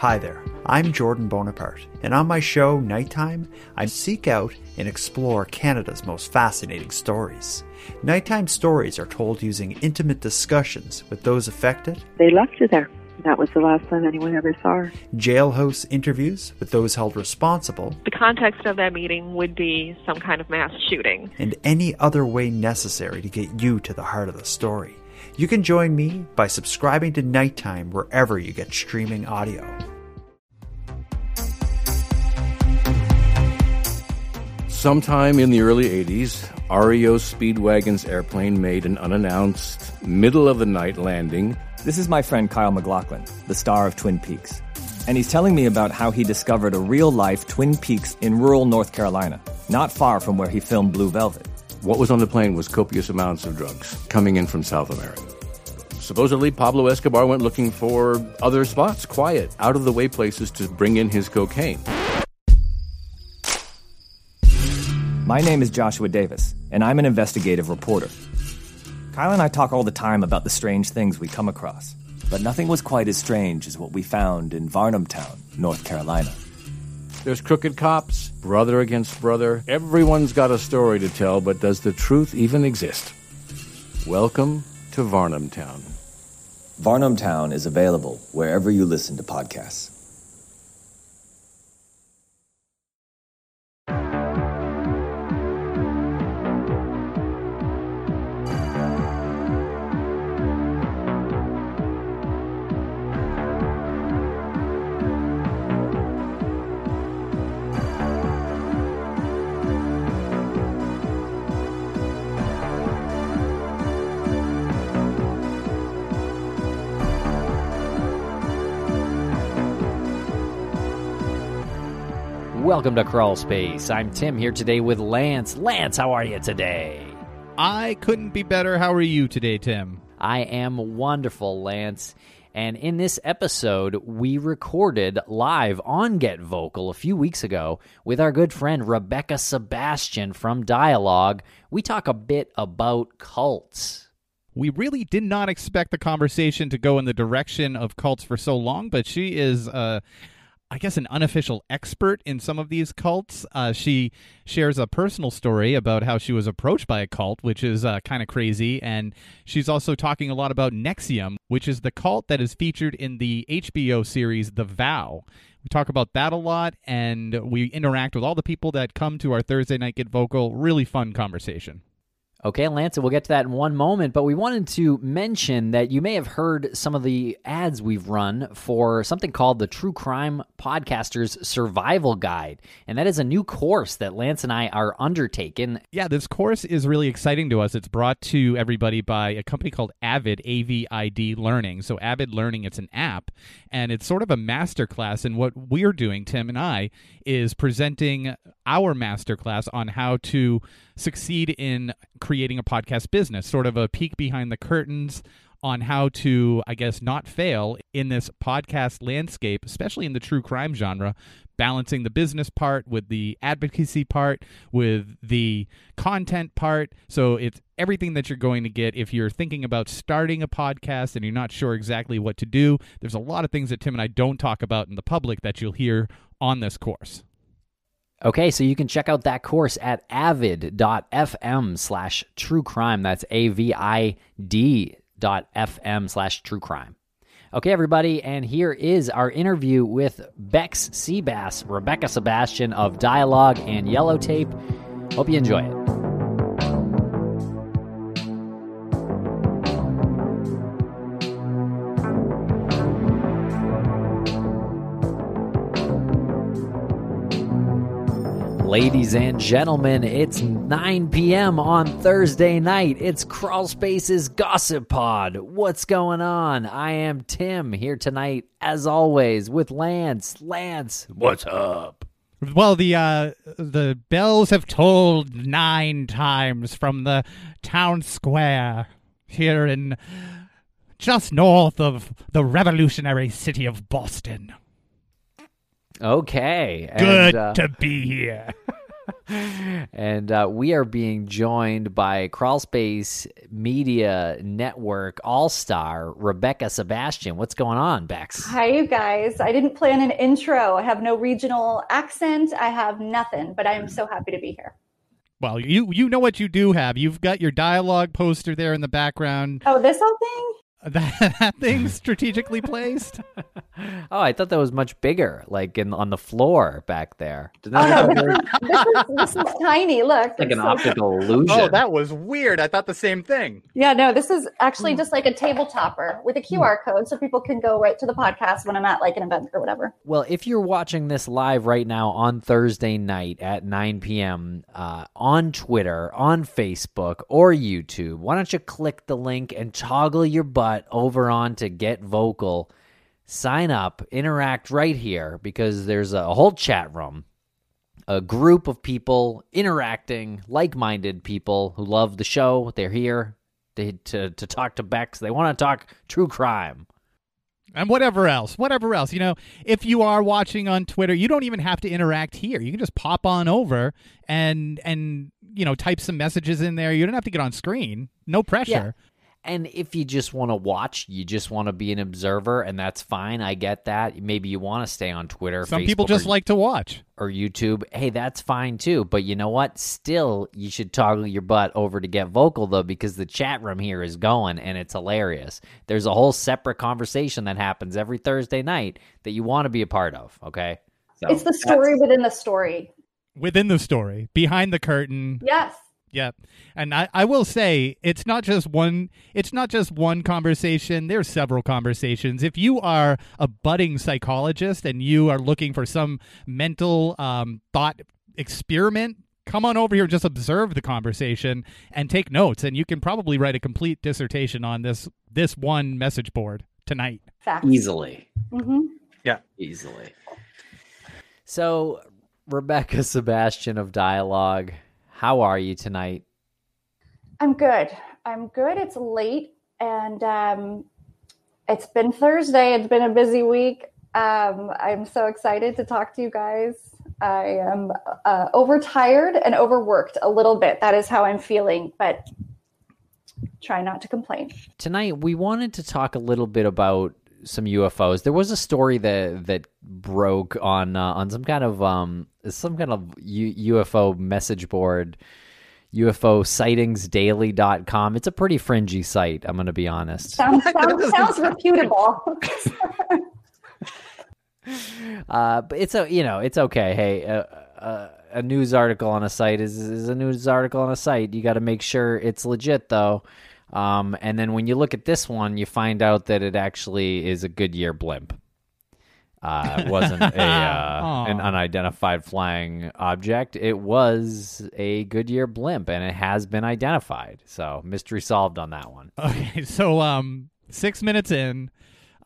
Hi there, I'm Jordan Bonaparte, and on my show, Nighttime, I seek out and explore Canada's most fascinating stories. Nighttime stories are told using intimate discussions with those affected. They left her there. That was the last time anyone ever saw her. Jailhouse interviews with those held responsible. The context of that meeting would be some kind of mass shooting. And any other way necessary to get you to the heart of the story. You can join me by subscribing to Nighttime wherever you get streaming audio. Sometime in the early 80s, REO Speedwagon's airplane made an unannounced, middle of the night landing. This is my friend Kyle MacLachlan, the star of Twin Peaks. And he's telling me about how he discovered a real life Twin Peaks in rural North Carolina, not far from where he filmed Blue Velvet. What was on the plane was copious amounts of drugs coming in from South America. Supposedly, Pablo Escobar went looking for other spots, quiet, out of the way places to bring in his cocaine. My name is Joshua Davis, and I'm an investigative reporter. Kyle and I talk all the time about the strange things we come across, but nothing was quite as strange as what we found in Varnamtown, North Carolina. There's crooked cops, brother against brother. Everyone's got a story to tell, but does the truth even exist? Welcome to Varnamtown. Varnum Town is available wherever you listen to podcasts. Welcome to Crawl Space. I'm Tim here today with Lance. Lance, how are you today? I couldn't be better. How are you today, Tim? I am wonderful, Lance. And in this episode, we recorded live on Get Vocal a few weeks ago with our good friend Rebecca Sebastian from Dialogue. We talk a bit about cults. We really did not expect the conversation to go in the direction of cults for so long, but she is. Uh, I guess, an unofficial expert in some of these cults. Uh, she shares a personal story about how she was approached by a cult, which is uh, kind of crazy. And she's also talking a lot about NXIVM, which is the cult that is featured in the HBO series The Vow. We talk about that a lot, and we interact with all the people that come to our Thursday Night Get Vocal. Really fun conversation. Okay, Lance, we'll get to that in one moment, but we wanted to mention that you may have heard some of the ads we've run for something called the True Crime Podcasters Survival Guide. And that is a new course that Lance and I are undertaking. Yeah, this course is really exciting to us. It's brought to everybody by a company called Avid, AVID Learning. So, Avid Learning, it's an app, and it's sort of a masterclass. And what we're doing, Tim and I, is presenting our masterclass on how to succeed in creating a podcast business, sort of a peek behind the curtains on how to, I guess, not fail in this podcast landscape, especially in the true crime genre, balancing the business part with the advocacy part, with the content part. So it's everything that you're going to get if you're thinking about starting a podcast and you're not sure exactly what to do. There's a lot of things that Tim and I don't talk about in the public that you'll hear on this course. Okay, so you can check out that course at avid.fm slash true crime. That's A V I D dot FM slash true crime. Okay, everybody, and here is our interview with Bex Seabass, Rebecca Sebastian of Dialogue and Yellow Tape. Hope you enjoy it. Ladies and gentlemen, it's 9 p.m. on Thursday night. It's Crawl Space's Gossip Pod. What's going on? I am Tim here tonight, as always, with Lance. Lance, what's up? Well, the uh, the bells have tolled nine times from the town square here in just north of the revolutionary city of Boston. Okay. Good and, uh, to be here. And uh, we are being joined by Crawlspace Media Network All Star Rebecca Sebastian. What's going on, Bex? Hi, you guys. I didn't plan an intro. I have no regional accent. I have nothing, but I am so happy to be here. Well, you you know what you do have. You've got your dialogue poster there in the background. Oh, this whole thing? That, that thing strategically placed. Oh, I thought that was much bigger, like in on the floor back there. Did Oh, no, this, is, this, is, tiny. Look. like an so- optical illusion? Oh, that was weird. I thought the same thing. Yeah, no, this is actually just like a table topper with a QR code so people can go right to the podcast when I'm at like an event or whatever. Well, if you're watching this live right now on Thursday night at 9 p.m. Uh, on Twitter, on Facebook, or YouTube, why don't you click the link and toggle your butt over on to Get Vocal? Sign up, interact right here because there's a whole chat room, a group of people interacting, like minded people who love the show. They're here to, to, to talk to Bex. They want to talk true crime. and whatever else, whatever else. You know, if you are watching on Twitter, you don't even have to interact here. You can just pop on over and and you know type some messages in there. You don't have to get on screen. No pressure. And if you just want to watch, you just want to be an observer, and that's fine. I get that. Maybe you want to stay on Twitter. Some Facebook, people just or, like to watch. or YouTube. Hey, that's fine too. But you know what? Still, you should toggle your butt over to get vocal though, because the chat room here is going and it's hilarious. There's a whole separate conversation that happens every Thursday night that you want to be a part of. Okay. So it's the story within the story. within the story, behind the curtain. Yes. Yeah. And I, I will say it's not just one it's not just one conversation. There's several conversations. If you are a budding psychologist and you are looking for some mental um, thought experiment, come on over here, just observe the conversation and take notes. And you can probably write a complete dissertation on this this one message board tonight. Facts. easily. hmm Easily. So, Rebecca Sebastian of Dialogue, how are you tonight? I'm good. I'm good. It's late and um, it's been Thursday. It's been a busy week. Um, I'm so excited to talk to you guys. I am uh, overtired and overworked a little bit. That is how I'm feeling, but try not to complain. Tonight, we wanted to talk a little bit about some UFOs. There was a story that that broke on uh, on some kind of um some kind of U- UFO message board, UFO sightings It's a pretty fringy site, I'm going to be honest. Sounds, sounds, sounds reputable. Uh, but it's a you know it's okay. Hey, uh, uh, a news article on a site is is a news article on a site. You got to make sure it's legit though. Um, and then when you look at this one, you find out that it actually is a Goodyear blimp. Uh, it wasn't a uh, an unidentified flying object. It was a Goodyear blimp, and it has been identified. So mystery solved on that one. Okay, so um, six minutes in,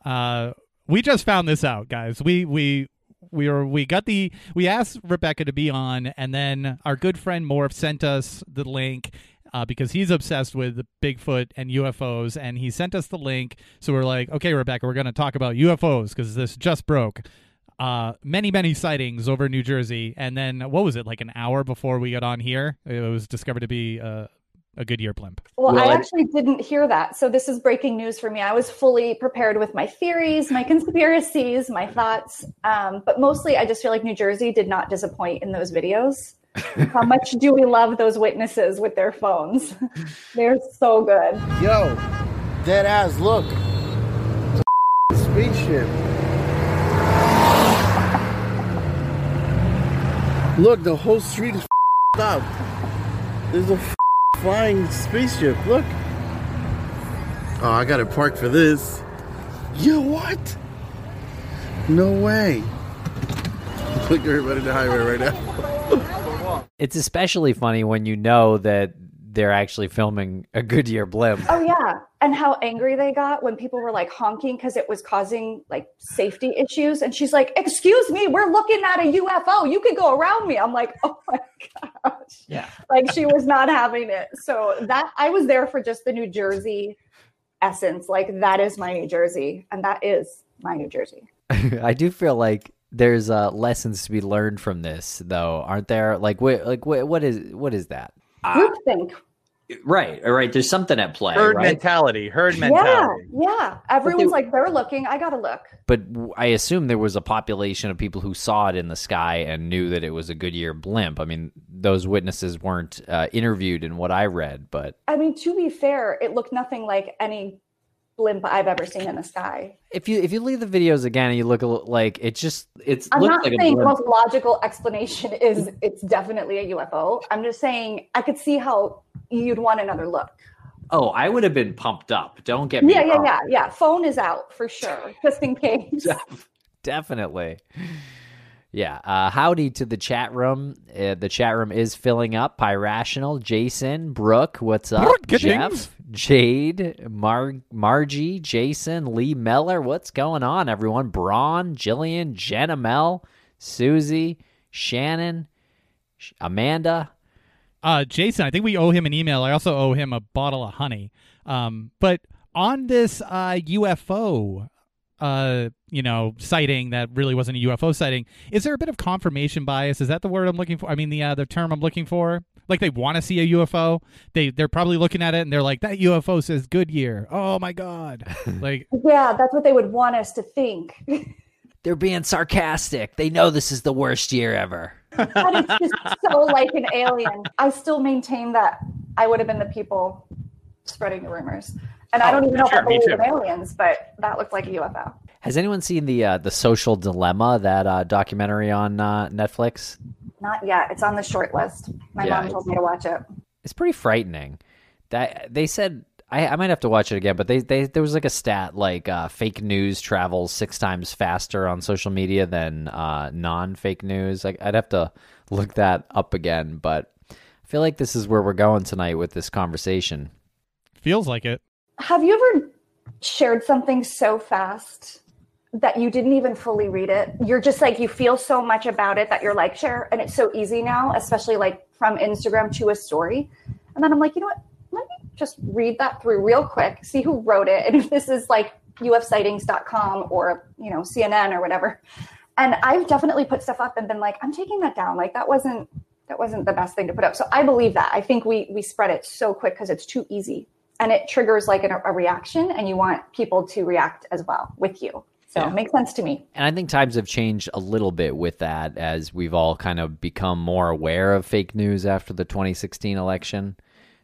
uh, we just found this out, guys. We we we were we got the we asked Rebecca to be on, and then our good friend Morph sent us the link. Uh, because he's obsessed with Bigfoot and UFOs, and he sent us the link. So we're like, okay, Rebecca, we're going to talk about UFOs because this just broke. Uh, many, many sightings over New Jersey, and then what was it like an hour before we got on here? It was discovered to be uh, a Goodyear blimp. Well, Well, I I- actually didn't hear that. So this is breaking news for me. I was fully prepared with my theories, my conspiracies, my thoughts. Um, but mostly, I just feel like New Jersey did not disappoint in those videos. How much do we love those witnesses with their phones? They're so good. Yo, dead ass, look. It's a spaceship. Look, the whole street is up. There's a flying spaceship. Look. Oh, I gotta park for this. Yo, what? No way. Look, everybody in the highway right now. It's especially funny when you know that they're actually filming a Goodyear blimp. Oh yeah, and how angry they got when people were like honking because it was causing like safety issues. And she's like, "Excuse me, we're looking at a UFO. You could go around me." I'm like, "Oh my gosh!" Yeah. like she was not having it. So that I was there for just the New Jersey essence. Like that is my New Jersey, and that is my New Jersey. I do feel like there's uh, lessons to be learned from this, though, aren't there? Like, what, like, what, what is, what is that? Groupthink. Right, right. There's something at play. Herd right? mentality. Herd mentality. yeah. Yeah. Everyone's like they're looking. I gotta look. But I assume there was a population of people who saw it in the sky and knew that it was a Goodyear blimp. I mean, those witnesses weren't uh, interviewed in what I read, but I mean, to be fair, it looked nothing like any blimp I've ever seen in the sky. if you if you leave the videos again and you look like it just It's I'm not like saying the most logical explanation is it's definitely a UFO. I'm just saying I could see how you'd want another look. Oh, I would have been pumped up. Don't get me Yeah, yeah, wrong. yeah, yeah. Phone is out for sure, just in case. definitely. Yeah. Uh, howdy to the chat room. Uh, the chat room is filling up. Pyrational, Jason, Brooke, what's up? Brooke Jeff, Jade, Mar- Margie, Jason, Lee Meller. What's going on, everyone? Braun, Jillian, Jenna Mel, Susie, Shannon, Sh- Amanda. Uh, Jason, I think we owe him an email. I also owe him a bottle of honey. Um, but on this uh, UFO, uh, you know, sighting that really wasn't a UFO sighting, is there a bit of confirmation bias? Is that the word I'm looking for? I mean, the uh, the term I'm looking for. Like they want to see a UFO. They they're probably looking at it and they're like, that UFO says Goodyear. Oh my god! like Yeah, that's what they would want us to think. They're being sarcastic. They know this is the worst year ever. But it's just so like an alien. I still maintain that I would have been the people spreading the rumors. And I Oh, don't even know sure, if I me believe in aliens, but that looked like a UFO. Has anyone seen the uh, the Social Dilemma that uh, documentary on uh, Netflix? Not yet. It's on the short list. My Yeah, mom told me to watch it. It's pretty frightening. That they said I, I might have to watch it again, but they, they there was like a stat like uh, fake news travels six times faster on social media than uh, non fake news. Like I'd have to look that up again, but I feel like this is where we're going tonight with this conversation. feels like it. Have you ever shared something so fast that you didn't even fully read it? You're just like, you feel so much about it that you're like, share. And it's so easy now, especially like from Instagram to a story. And then I'm like, you know what? Let me just read that through real quick, see who wrote it. And if this is like ufsightings.com or, you know, CNN or whatever. And I've definitely put stuff up and been like, I'm taking that down. Like that wasn't that wasn't the best thing to put up. So I believe that. I think we we spread it so quick because it's too easy and it triggers like an, a reaction and you want people to react as well with you. So it makes sense to me. And I think times have changed a little bit with that as we've all kind of become more aware of fake news after the 2016 election.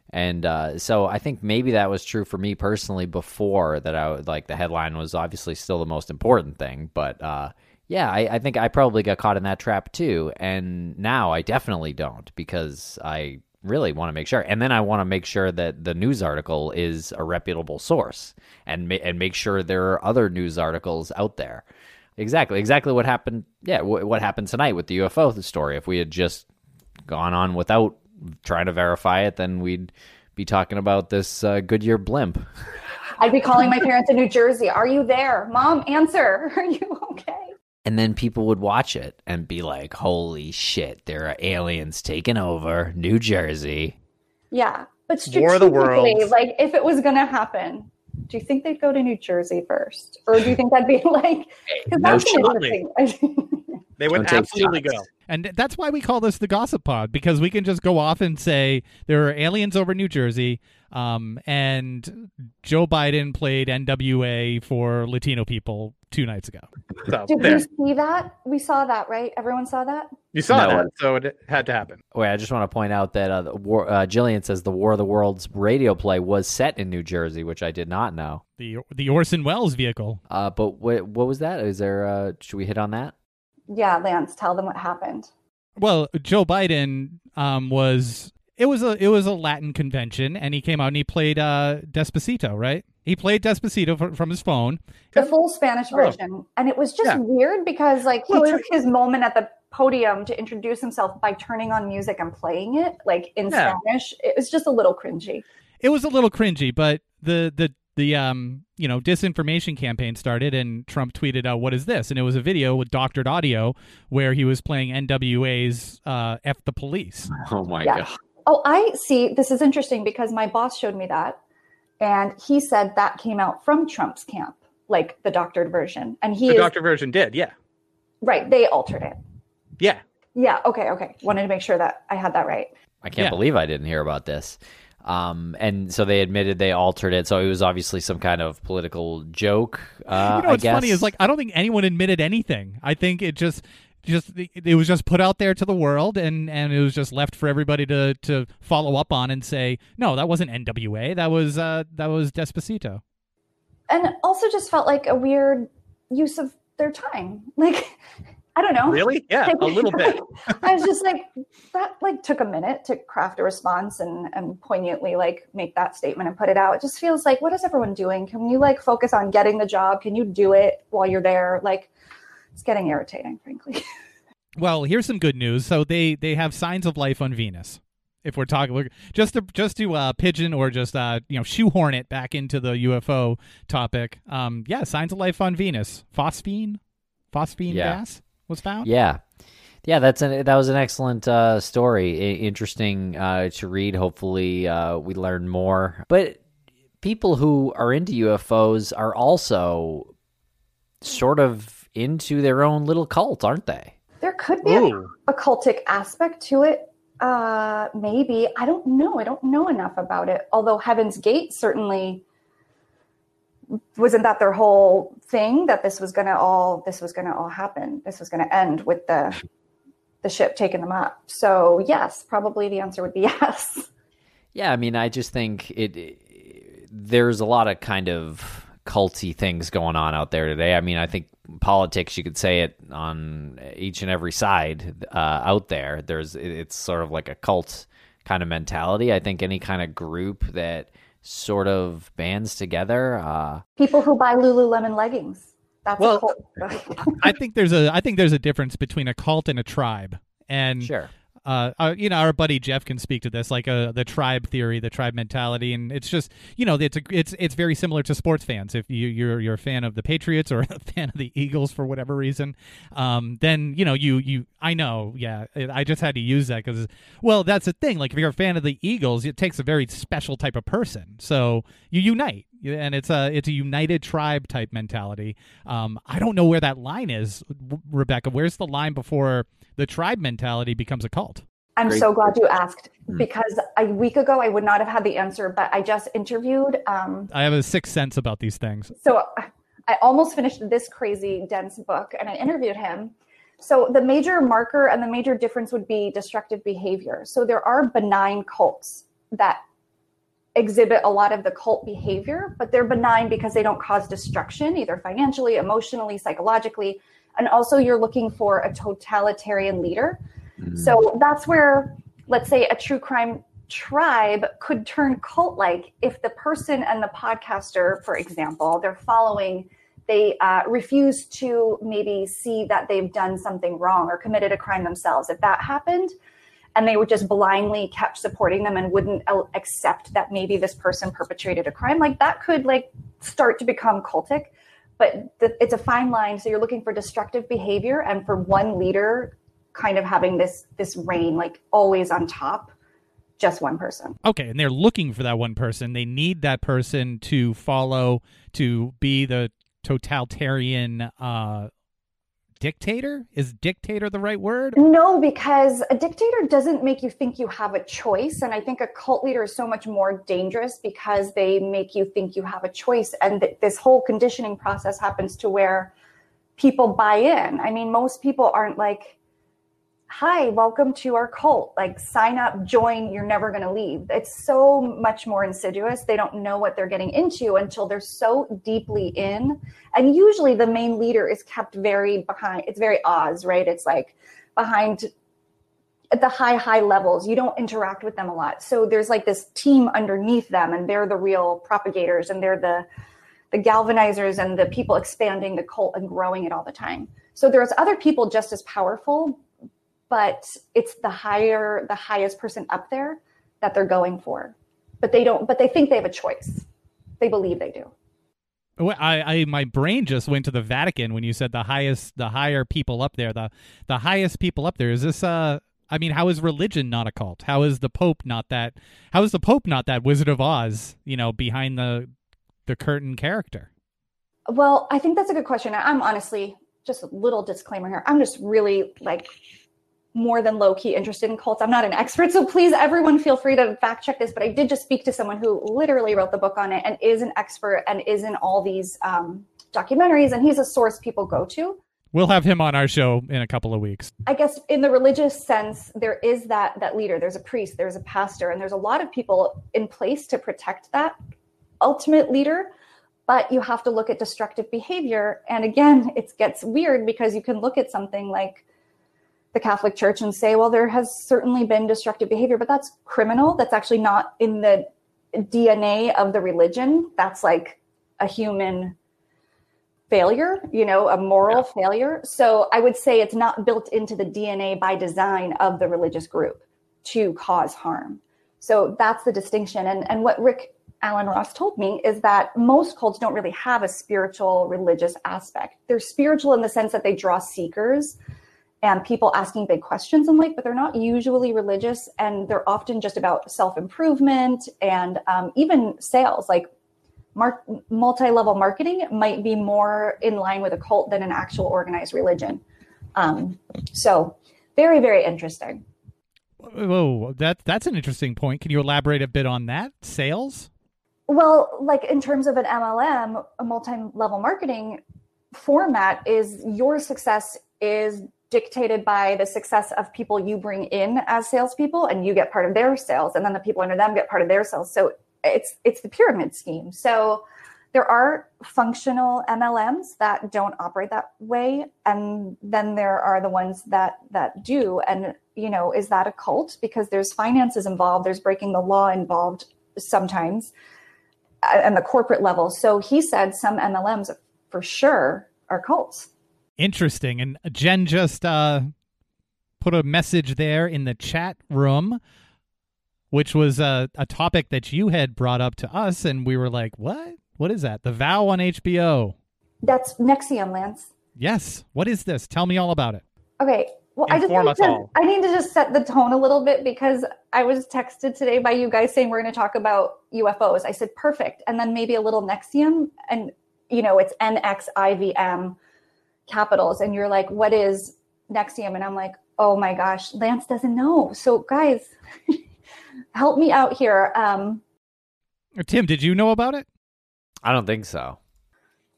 And uh, so I think maybe that was true for me personally before that I would like the headline was obviously still the most important thing. But uh, yeah, I, I think I probably got caught in that trap too. And now I definitely don't because I really want to make sure. And then I want to make sure that the news article is a reputable source and, ma- and make sure there are other news articles out there. Exactly, exactly what happened. Yeah, w- what happened tonight with the UFO story. If we had just gone on without trying to verify it, then we'd be talking about this uh, Goodyear blimp. I'd be calling my parents in New Jersey. Are you there? Mom, answer. Are you okay? And then people would watch it and be like, "Holy shit! There are aliens taking over New Jersey." Yeah. But War the strategically, like if it was going to happen, do you think they'd go to New Jersey first? Or do you think that'd be like, because no that's an shot. interesting. They would Don't absolutely go. And that's why we call this the Gossip Pod because we can just go off and say there are aliens over New Jersey, um, and Joe Biden played NWA for Latino people two nights ago. So Did there. we see that? We saw that, right? Everyone saw that? You saw No. that, so it had to happen. Wait, I just want to point out that uh, the war, uh, Jillian says the War of the Worlds radio play was set in New Jersey, which I did not know. The the Orson Welles vehicle. Uh, but what what was that? Is there? Uh, should we hit on that? Yeah, Lance, tell them what happened. Well, Joe Biden um, was it was a it was a Latin convention, and he came out and he played uh, Despacito, right? He played Despacito fr- from his phone. The full Spanish Oh. version. And it was just Yeah. weird because like he Well, took his moment at the podium to introduce himself by turning on music and playing it like in Yeah. Spanish. It was just a little cringy. It was a little cringy, but the the the um you know disinformation campaign started, and Trump tweeted out, "What is this?" And it was a video with doctored audio where he was playing NWA's uh, "F the Police." Oh my Yeah. god. Oh, I see. This is interesting because my boss showed me that. And he said that came out from Trump's camp, like the doctored version. And he The is doctor version did, yeah. Right. They altered it. Yeah. Yeah. Okay. Okay. Wanted to make sure that I had that right. I can't Yeah. believe I didn't hear about this. Um, and so they admitted they altered it. So it was obviously some kind of political joke. Uh, you know I what's guess. funny is like I don't think anyone admitted anything. I think it just just it was just put out there to the world and and it was just left for everybody to to follow up on and say no that wasn't NWA that was uh that was Despacito. And also just felt like a weird use of their time. Like, I don't know. Really? Yeah, a little bit. I was just like, that like took a minute to craft a response and, and poignantly like make that statement and put it out. It just feels like, what is everyone doing? Can you like focus on getting the job? Can you do it while you're there? Like, it's getting irritating, frankly. Well, here's some good news. So they they have signs of life on Venus. If we're talking, we're, just to just to uh, pigeon or just uh, you know shoehorn it back into the UFO topic. Um, yeah, signs of life on Venus. Phosphine, phosphine Yeah. gas was found. Yeah. Yeah, that's an that was an excellent uh, story. I- interesting uh, to read. Hopefully, uh, we learn more. But people who are into UFOs are also sort of into their own little cult, aren't they? There could be a, a cultic aspect to it. Uh, maybe. I don't know. I don't know enough about it. Although Heaven's Gate certainly wasn't that their whole thing that this was gonna all this was gonna all happen. This was gonna end with the the ship taking them up. So yes, probably the answer would be yes. Yeah, I mean, I just think it, it- there's a lot of kind of culty things going on out there today. I mean, I think politics, you could say it on each and every side uh, out there. There's it- it's sort of like a cult kind of mentality. I think any kind of group that sort of bands together. Uh, People who buy Lululemon leggings. That's Well- a cult. I think there's a I think there's a difference between a cult and a tribe. And sure. Uh, uh, you know, our buddy Jeff can speak to this, like uh, the tribe theory, the tribe mentality, and it's just, you know, it's a, it's it's very similar to sports fans. If you you're you're a fan of the Patriots or a fan of the Eagles for whatever reason, um, then you know you you I know, yeah, I just had to use that because, well, that's the thing. Like if you're a fan of the Eagles, it takes a very special type of person, so you unite. And it's a it's a united tribe type mentality. Um, I don't know where that line is, Rebecca. Where's the line before the tribe mentality becomes a cult? I'm Great. so glad you asked Hmm. because a week ago I would not have had the answer, but I just interviewed um, I have a sixth sense about these things. so I almost finished this crazy dense book and I interviewed him. So the major marker and the major difference would be destructive behavior. So there are benign cults that exhibit a lot of the cult behavior, but they're benign because they don't cause destruction, either financially, emotionally, psychologically. And also, you're looking for a totalitarian leader. So that's where, let's say, a true crime tribe could turn cult like if the person and the podcaster, for example, they're following, they uh, refuse to maybe see that they've done something wrong or committed a crime themselves. If that happened, and they were just blindly kept supporting them and wouldn't accept that maybe this person perpetrated a crime. Like that could like start to become cultic but the, it's a fine line. So you're looking for destructive behavior and for one leader kind of having this this reign like always on top just one person. Okay, and they're looking for that one person. They need that person to follow to be the totalitarian uh, dictator. Is dictator the right word? No, because a dictator doesn't make you think you have a choice. And I think a cult leader is so much more dangerous because they make you think you have a choice. And th- this whole conditioning process happens to where people buy in. I mean, most people aren't like, hi, welcome to our cult. Like, sign up, join, you're never going to leave. It's so much more insidious. They don't know what they're getting into until they're so deeply in. And usually the main leader is kept very behind, it's very Oz, right? It's like behind at the high, high levels. You don't interact with them a lot. So there's like this team underneath them, and they're the real propagators and they're the the galvanizers and the people expanding the cult and growing it all the time. So there's other people just as powerful, but it's the higher the highest person up there that they're going for. But they don't but they think they have a choice. They believe they do. Well, I, I my brain just went to the Vatican when you said the highest, the higher people up there, the the highest people up there. Is this uh? I mean, how is religion not a cult? How is the Pope not that? How is the Pope not that Wizard of Oz? You know, behind the the curtain character. Well, I think that's a good question. I'm honestly just a little disclaimer here. I'm just really like more than low key interested in cults. I'm not an expert, so please, everyone, feel free to fact check this. But I did just speak to someone who literally wrote the book on it and is an expert and is in all these um, documentaries, and he's a source people go to. We'll have him on our show in a couple of weeks. I guess in the religious sense, there is that that leader. There's a priest, there's a pastor, and there's a lot of people in place to protect that ultimate leader. But you have to look at destructive behavior. And again, it gets weird because you can look at something like the Catholic Church and say, well, there has certainly been destructive behavior, but that's criminal. That's actually not in the DNA of the religion. That's like a human failure, you know, a moral yeah. failure. So I would say it's not built into the DNA by design of the religious group to cause harm. So that's the distinction. And, and what Rick Alan Ross told me is that most cults don't really have a spiritual religious aspect. They're spiritual in the sense that they draw seekers and people asking big questions in life, but they're not usually religious and they're often just about self improvement and um, even sales. Like mar- multi level marketing might be more in line with a cult than an actual organized religion. Um, so, very, very interesting. Whoa, that that's an interesting point. Can you elaborate a bit on that? Sales? Well, like in terms of an MLM, a multi-level marketing format is your success is dictated by the success of people you bring in as salespeople, and you get part of their sales, and then the people under them get part of their sales. So it's it's the pyramid scheme. So there are functional MLMs that don't operate that way, and then there are the ones that that do. And you know, is that a cult? Because there's finances involved, there's breaking the law involved sometimes, uh, and the corporate level. So he said some MLMs for sure are cults. Interesting. And Jen just uh, put a message there in the chat room which was a, a topic that you had brought up to us, and we were like, "What? What is that? The Vow on HBO?" That's NXIVM, Lance. Yes. What is this? Tell me all about it. Okay. Well, Inform I just need to. I need to just set the tone a little bit because I was texted today by you guys saying we're going to talk about UFOs. I said perfect, and then maybe a little NXIVM, and you know it's NXIVM capitals, and you're like, "What is NXIVM?" And I'm like, "Oh my gosh, Lance doesn't know." So guys. help me out here. Um, Tim, did you know about it? I don't think so.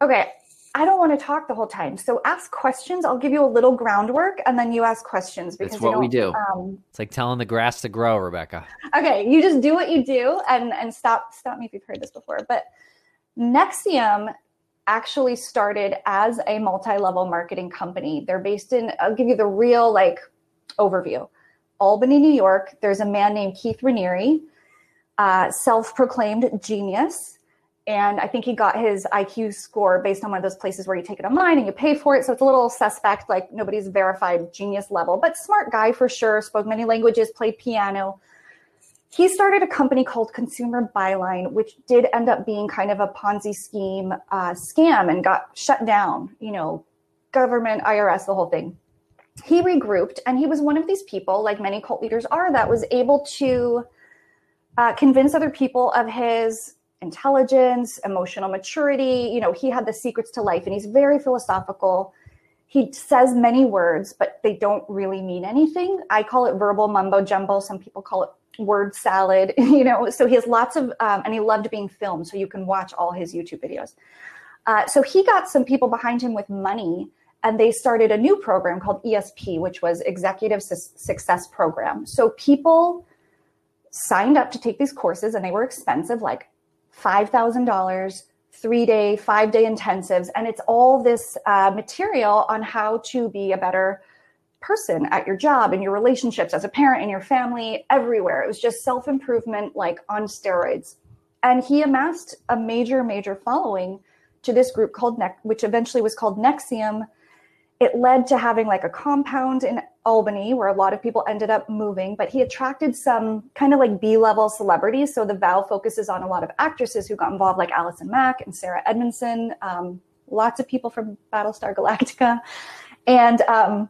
Okay. I don't want to talk the whole time. So ask questions. I'll give you a little groundwork and then you ask questions because That's what we do. Um, it's like telling the grass to grow, Rebecca. Okay. You just do what you do and, and stop, stop me if you've heard this before. But NXIVM actually started as a multi-level marketing company. They're based in, I'll give you the real like overview. Albany, New York. There's a man named Keith Raniere, uh, self proclaimed genius. And I think he got his IQ score based on one of those places where you take it online and you pay for it. So it's a little suspect, like nobody's verified genius level, but smart guy for sure. Spoke many languages, played piano. He started a company called Consumer Buyline, which did end up being kind of a Ponzi scheme uh, scam and got shut down. You know, government, IRS, the whole thing. He regrouped and he was one of these people like many cult leaders are that was able to uh, convince other people of his intelligence emotional maturity. You know he had the secrets to life and he's very philosophical. He says many words but they don't really mean anything. I call it verbal mumbo jumbo. Some people call it word salad you know so he has lots of um, and he loved being filmed so you can watch all his youtube videos uh, so he got some people behind him with money and they started a new program called ESP, which was Executive Su- Success Program. So people signed up to take these courses, and they were expensive, like five thousand dollars, three day, five day intensives, and it's all this uh, material on how to be a better person at your job and your relationships as a parent and your family everywhere. It was just self improvement, like on steroids. And he amassed a major, major following to this group called NEC, which eventually was called NXIVM it led to having like a compound in Albany where a lot of people ended up moving, but he attracted some kind of like B level celebrities. So the Vow focuses on a lot of actresses who got involved, like Allison Mack and Sarah Edmondson, um, lots of people from Battlestar Galactica. And um,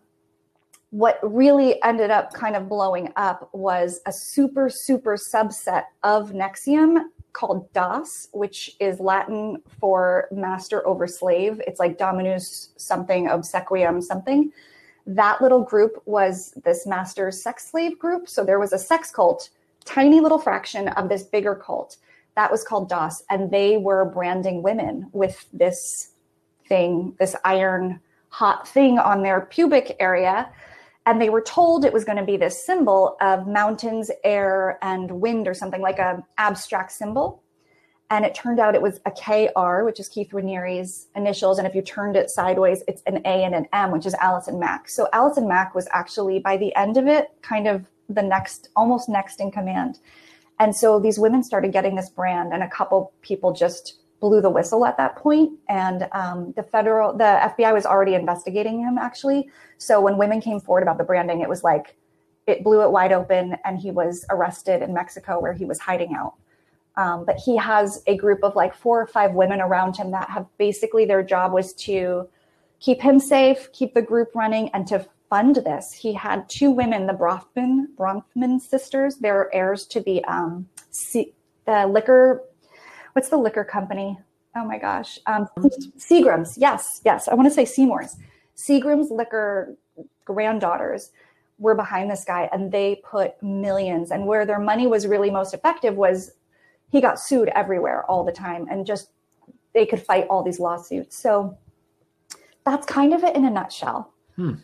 what really ended up kind of blowing up was a super, super subset of NXIVM called DOS, which is Latin for master over slave. It's like Dominus something, obsequium something. That little group was this master sex slave group. So there was a sex cult, tiny little fraction of this bigger cult. That was called DOS. And they were branding women with this thing, this iron hot thing on their pubic area and they were told it was going to be this symbol of mountains air and wind or something like a abstract symbol. And it turned out it was a kr which is keith Raniere's initials. And if you turned it sideways it's an a and an m which is allison mack. So allison mack was actually by the end of it kind of the next almost next in command. And so these women started getting this brand and a couple people just blew the whistle at that point and um, the federal the fbi was already investigating him actually. So when women came forward about the branding it was like it blew it wide open and he was arrested in mexico where he was hiding out. Um, but he has a group of like four or five women around him that have basically their job was to keep him safe keep the group running and to fund this. He had two women the bronfman bronfman sisters. They're heirs to the um, C- the liquor what's the liquor company? Oh my gosh. Um, Seagram's. Yes, yes. I want to say Seymour's. Seagram's liquor granddaughters were behind this guy and they put millions. And where their money was really most effective was he got sued everywhere all the time and just they could fight all these lawsuits. So that's kind of it in a nutshell. Hmm.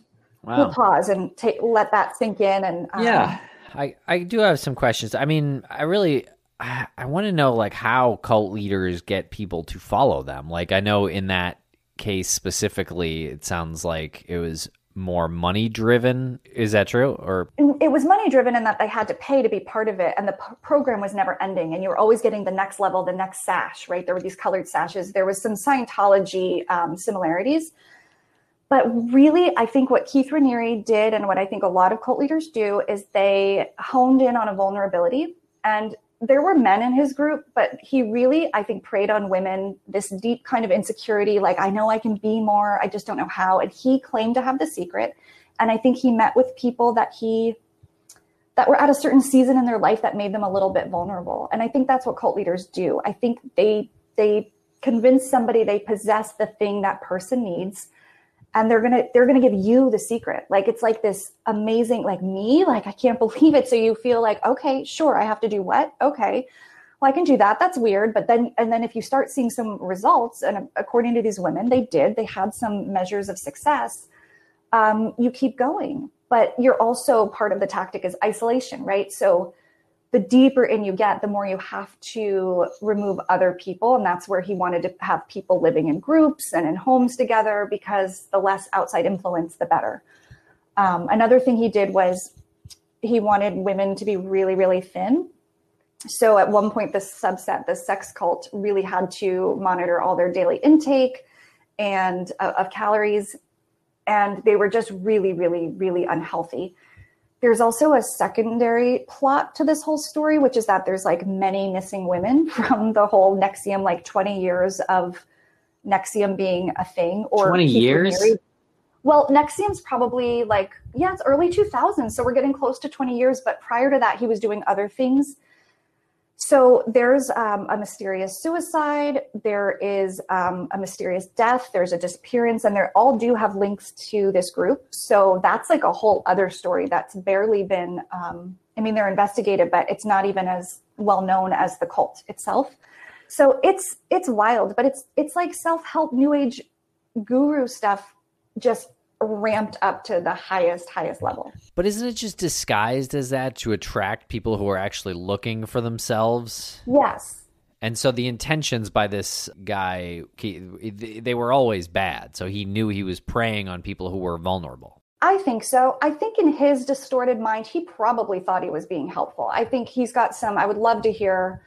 Wow. We'll pause and take, let that sink in. And um, yeah, I, I do have some questions. I mean, I really, I, want to know like how cult leaders get people to follow them. Like I know in that case specifically, it sounds like it was more money driven. Is that true? Or it was money driven in that they had to pay to be part of it, and the p- program was never ending, and you were always getting the next level, the next sash. Right? There were these colored sashes. There was some Scientology um, similarities. But really, I think what Keith Raniere did, and what I think a lot of cult leaders do, is they honed in on a vulnerability and there were men in his group, but he really, I think, preyed on women, this deep kind of insecurity, like, I know I can be more, I just don't know how. And he claimed to have the secret. And I think he met with people that he, that were at a certain season in their life that made them a little bit vulnerable. And I think that's what cult leaders do. I think they, they convince somebody they possess the thing that person needs and they're gonna they're gonna give you the secret. Like it's like this amazing like me like i can't believe it. So you feel like okay sure i have to do what? Okay. Well i can do that. That's weird. But then and then if you start seeing some results and according to these women they did they had some measures of success um, you keep going. But you're also part of the tactic is isolation right? So the deeper in you get, the more you have to remove other people. And that's where he wanted to have people living in groups and in homes together because the less outside influence, the better. Um, another thing he did was he wanted women to be really, really thin. So at one point, the subset, the sex cult, really had to monitor all their daily intake and uh, of calories. And they were just really, really, really unhealthy there's also a secondary plot to this whole story, which is that there's like many missing women from the whole NXIVM, like 20 years of NXIVM being a thing. Or 20 years? Well, NXIVM's probably like, yeah, it's early 2000s. So we're getting close to 20 years. But prior to that, he was doing other things so there's um, a mysterious suicide, there is um, a mysterious death, there's a disappearance, and they all do have links to this group. So that's like a whole other story that's barely been. Um, I mean, they're investigated, but it's not even as well known as the cult itself. So it's it's wild, but it's it's like self help, new age guru stuff, just ramped up to the highest highest level but isn't it just disguised as that to attract people who are actually looking for themselves yes and so the intentions by this guy they were always bad so he knew he was preying on people who were vulnerable I think so. I think in his distorted mind, he probably thought he was being helpful. I think he's got some. I would love to hear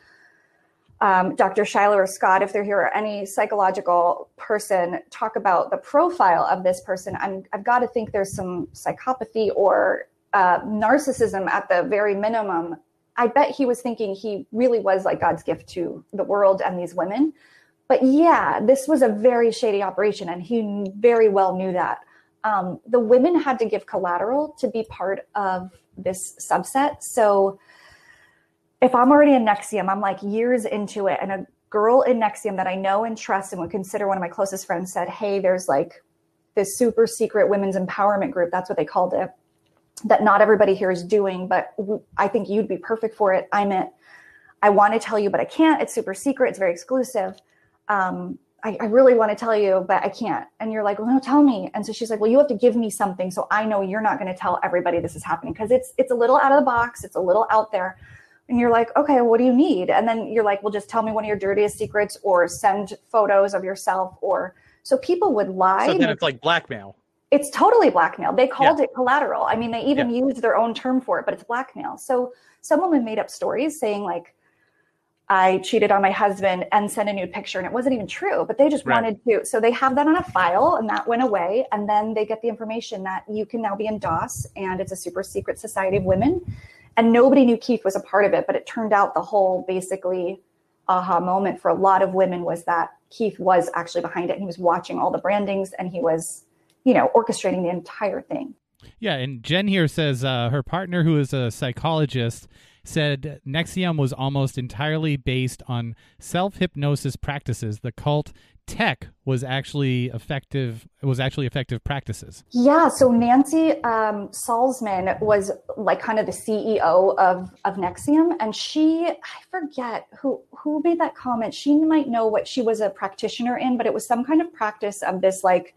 um, Dr. Shiloh or Scott, if they're here, or any psychological person, talk about the profile of this person. I'm, I've got to think there's some psychopathy or uh, narcissism at the very minimum. I bet he was thinking he really was like God's gift to the world and these women. But yeah, this was a very shady operation, and he very well knew that. Um, the women had to give collateral to be part of this subset. So if I'm already in NXIVM, I'm like years into it, and a girl in NXIVM that I know and trust and would consider one of my closest friends said, Hey, there's like this super secret women's empowerment group. That's what they called it. That not everybody here is doing, but I think you'd be perfect for it. I'm it. I want to tell you, but I can't. It's super secret. It's very exclusive. Um, I, I, really want to tell you, but I can't. And you're like, well, no, tell me. And so she's like, well, you have to give me something so I know you're not going to tell everybody this is happening because it's it's a little out of the box. It's a little out there. And you're like, okay, what do you need? And then you're like, well, just tell me one of your dirtiest secrets or send photos of yourself or so people would lie. So then it's like blackmail. It's totally blackmail. They called yeah. it collateral. I mean, they even yeah. used their own term for it, but it's blackmail. So some women made up stories saying like, I cheated on my husband and sent a nude picture and it wasn't even true, but they just right. wanted to. So they have that on a file and that went away. And then they get the information that you can now be in DOS and it's a super secret society of women. And nobody knew Keith was a part of it, but it turned out the whole basically aha moment for a lot of women was that Keith was actually behind it and he was watching all the brandings and he was, you know, orchestrating the entire thing. Yeah, and Jen here says uh, her partner, who is a psychologist, said NXIVM was almost entirely based on self hypnosis practices. The cult tech was actually effective it was actually effective practices yeah so nancy um, salzman was like kind of the ceo of of NXIVM and she i forget who who made that comment she might know what she was a practitioner in but it was some kind of practice of this like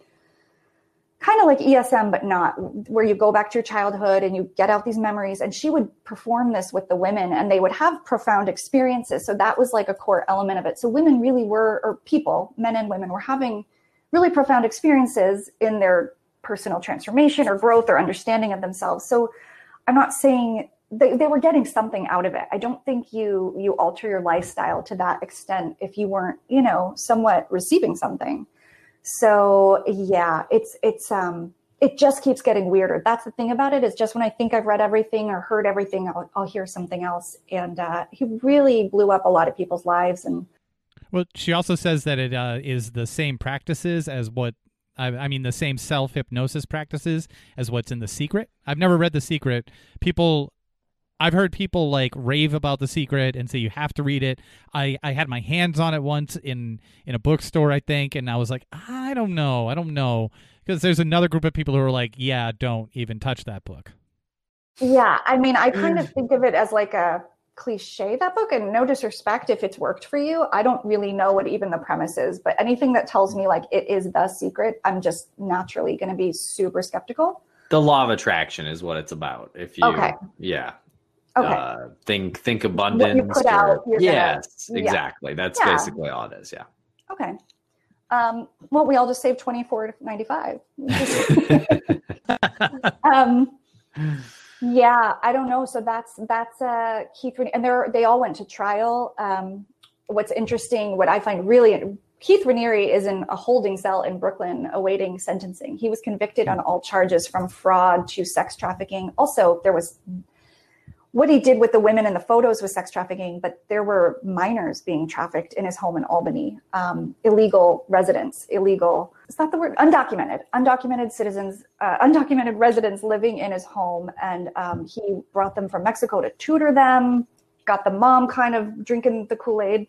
kind of like ESM, but not where you go back to your childhood and you get out these memories. And she would perform this with the women and they would have profound experiences. So that was like a core element of it. So women really were, or people, men and women were having really profound experiences in their personal transformation or growth or understanding of themselves. So I'm not saying they, they were getting something out of it. I don't think you you alter your lifestyle to that extent if you weren't, you know, somewhat receiving something. So yeah, it's it's um it just keeps getting weirder. That's the thing about it is just when I think I've read everything or heard everything, I'll, I'll hear something else. And uh, he really blew up a lot of people's lives. And well, she also says that it uh, is the same practices as what I, I mean, the same self hypnosis practices as what's in the Secret. I've never read the Secret. People I've heard people like rave about the secret and say you have to read it. I, I had my hands on it once in in a bookstore, I think, and I was like, I don't know, I don't know, because there's another group of people who are like, yeah, don't even touch that book. Yeah, I mean, I kind of mm. think of it as like a cliche that book, and no disrespect if it's worked for you. I don't really know what even the premise is, but anything that tells me like it is the secret, I'm just naturally going to be super skeptical. The law of attraction is what it's about. If you, okay, yeah, Okay. Uh, think think abundance. Or, out, yes, gonna, exactly. Yeah. That's yeah. basically all it is. Yeah. Okay. Um, well, we all just saved twenty four ninety five. um, yeah, I don't know. So that's that's uh, Keith, and they they all went to trial. Um, what's interesting, what I find really Keith Raniere is in a holding cell in Brooklyn awaiting sentencing. He was convicted on all charges from fraud to sex trafficking. Also, there was what he did with the women in the photos was sex trafficking, but there were minors being trafficked in his home in Albany, um, illegal residents, illegal, is that the word? Undocumented, undocumented citizens, uh, undocumented residents living in his home. And um, he brought them from Mexico to tutor them, got the mom kind of drinking the Kool Aid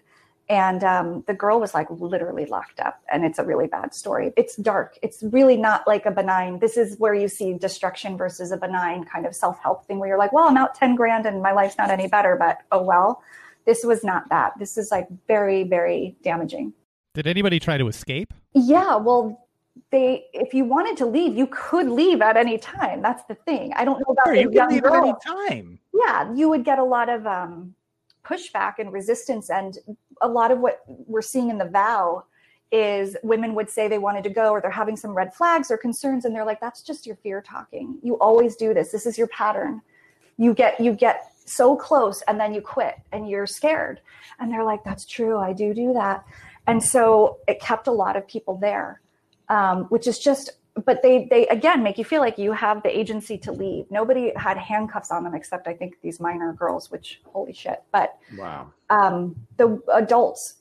and um, the girl was like literally locked up and it's a really bad story. It's dark. It's really not like a benign this is where you see destruction versus a benign kind of self-help thing where you're like well i'm out 10 grand and my life's not any better but oh well. This was not that. This is like very very damaging. Did anybody try to escape? Yeah well they if you wanted to leave you could leave at any time. That's the thing. I don't know about sure, you can leave girl. at any time. Yeah you would get a lot of um pushback and resistance. And a lot of what we're seeing in the vow is women would say they wanted to go or they're having some red flags or concerns and they're like that's just your fear talking. You always do this. This is your pattern. You get you get so close and then you quit and you're scared. And they're like that's true. I do do that. And so it kept a lot of people there um, which is just but they they again make you feel like you have the agency to leave. Nobody had handcuffs on them except I think these minor girls, which holy shit. But wow, um, the adults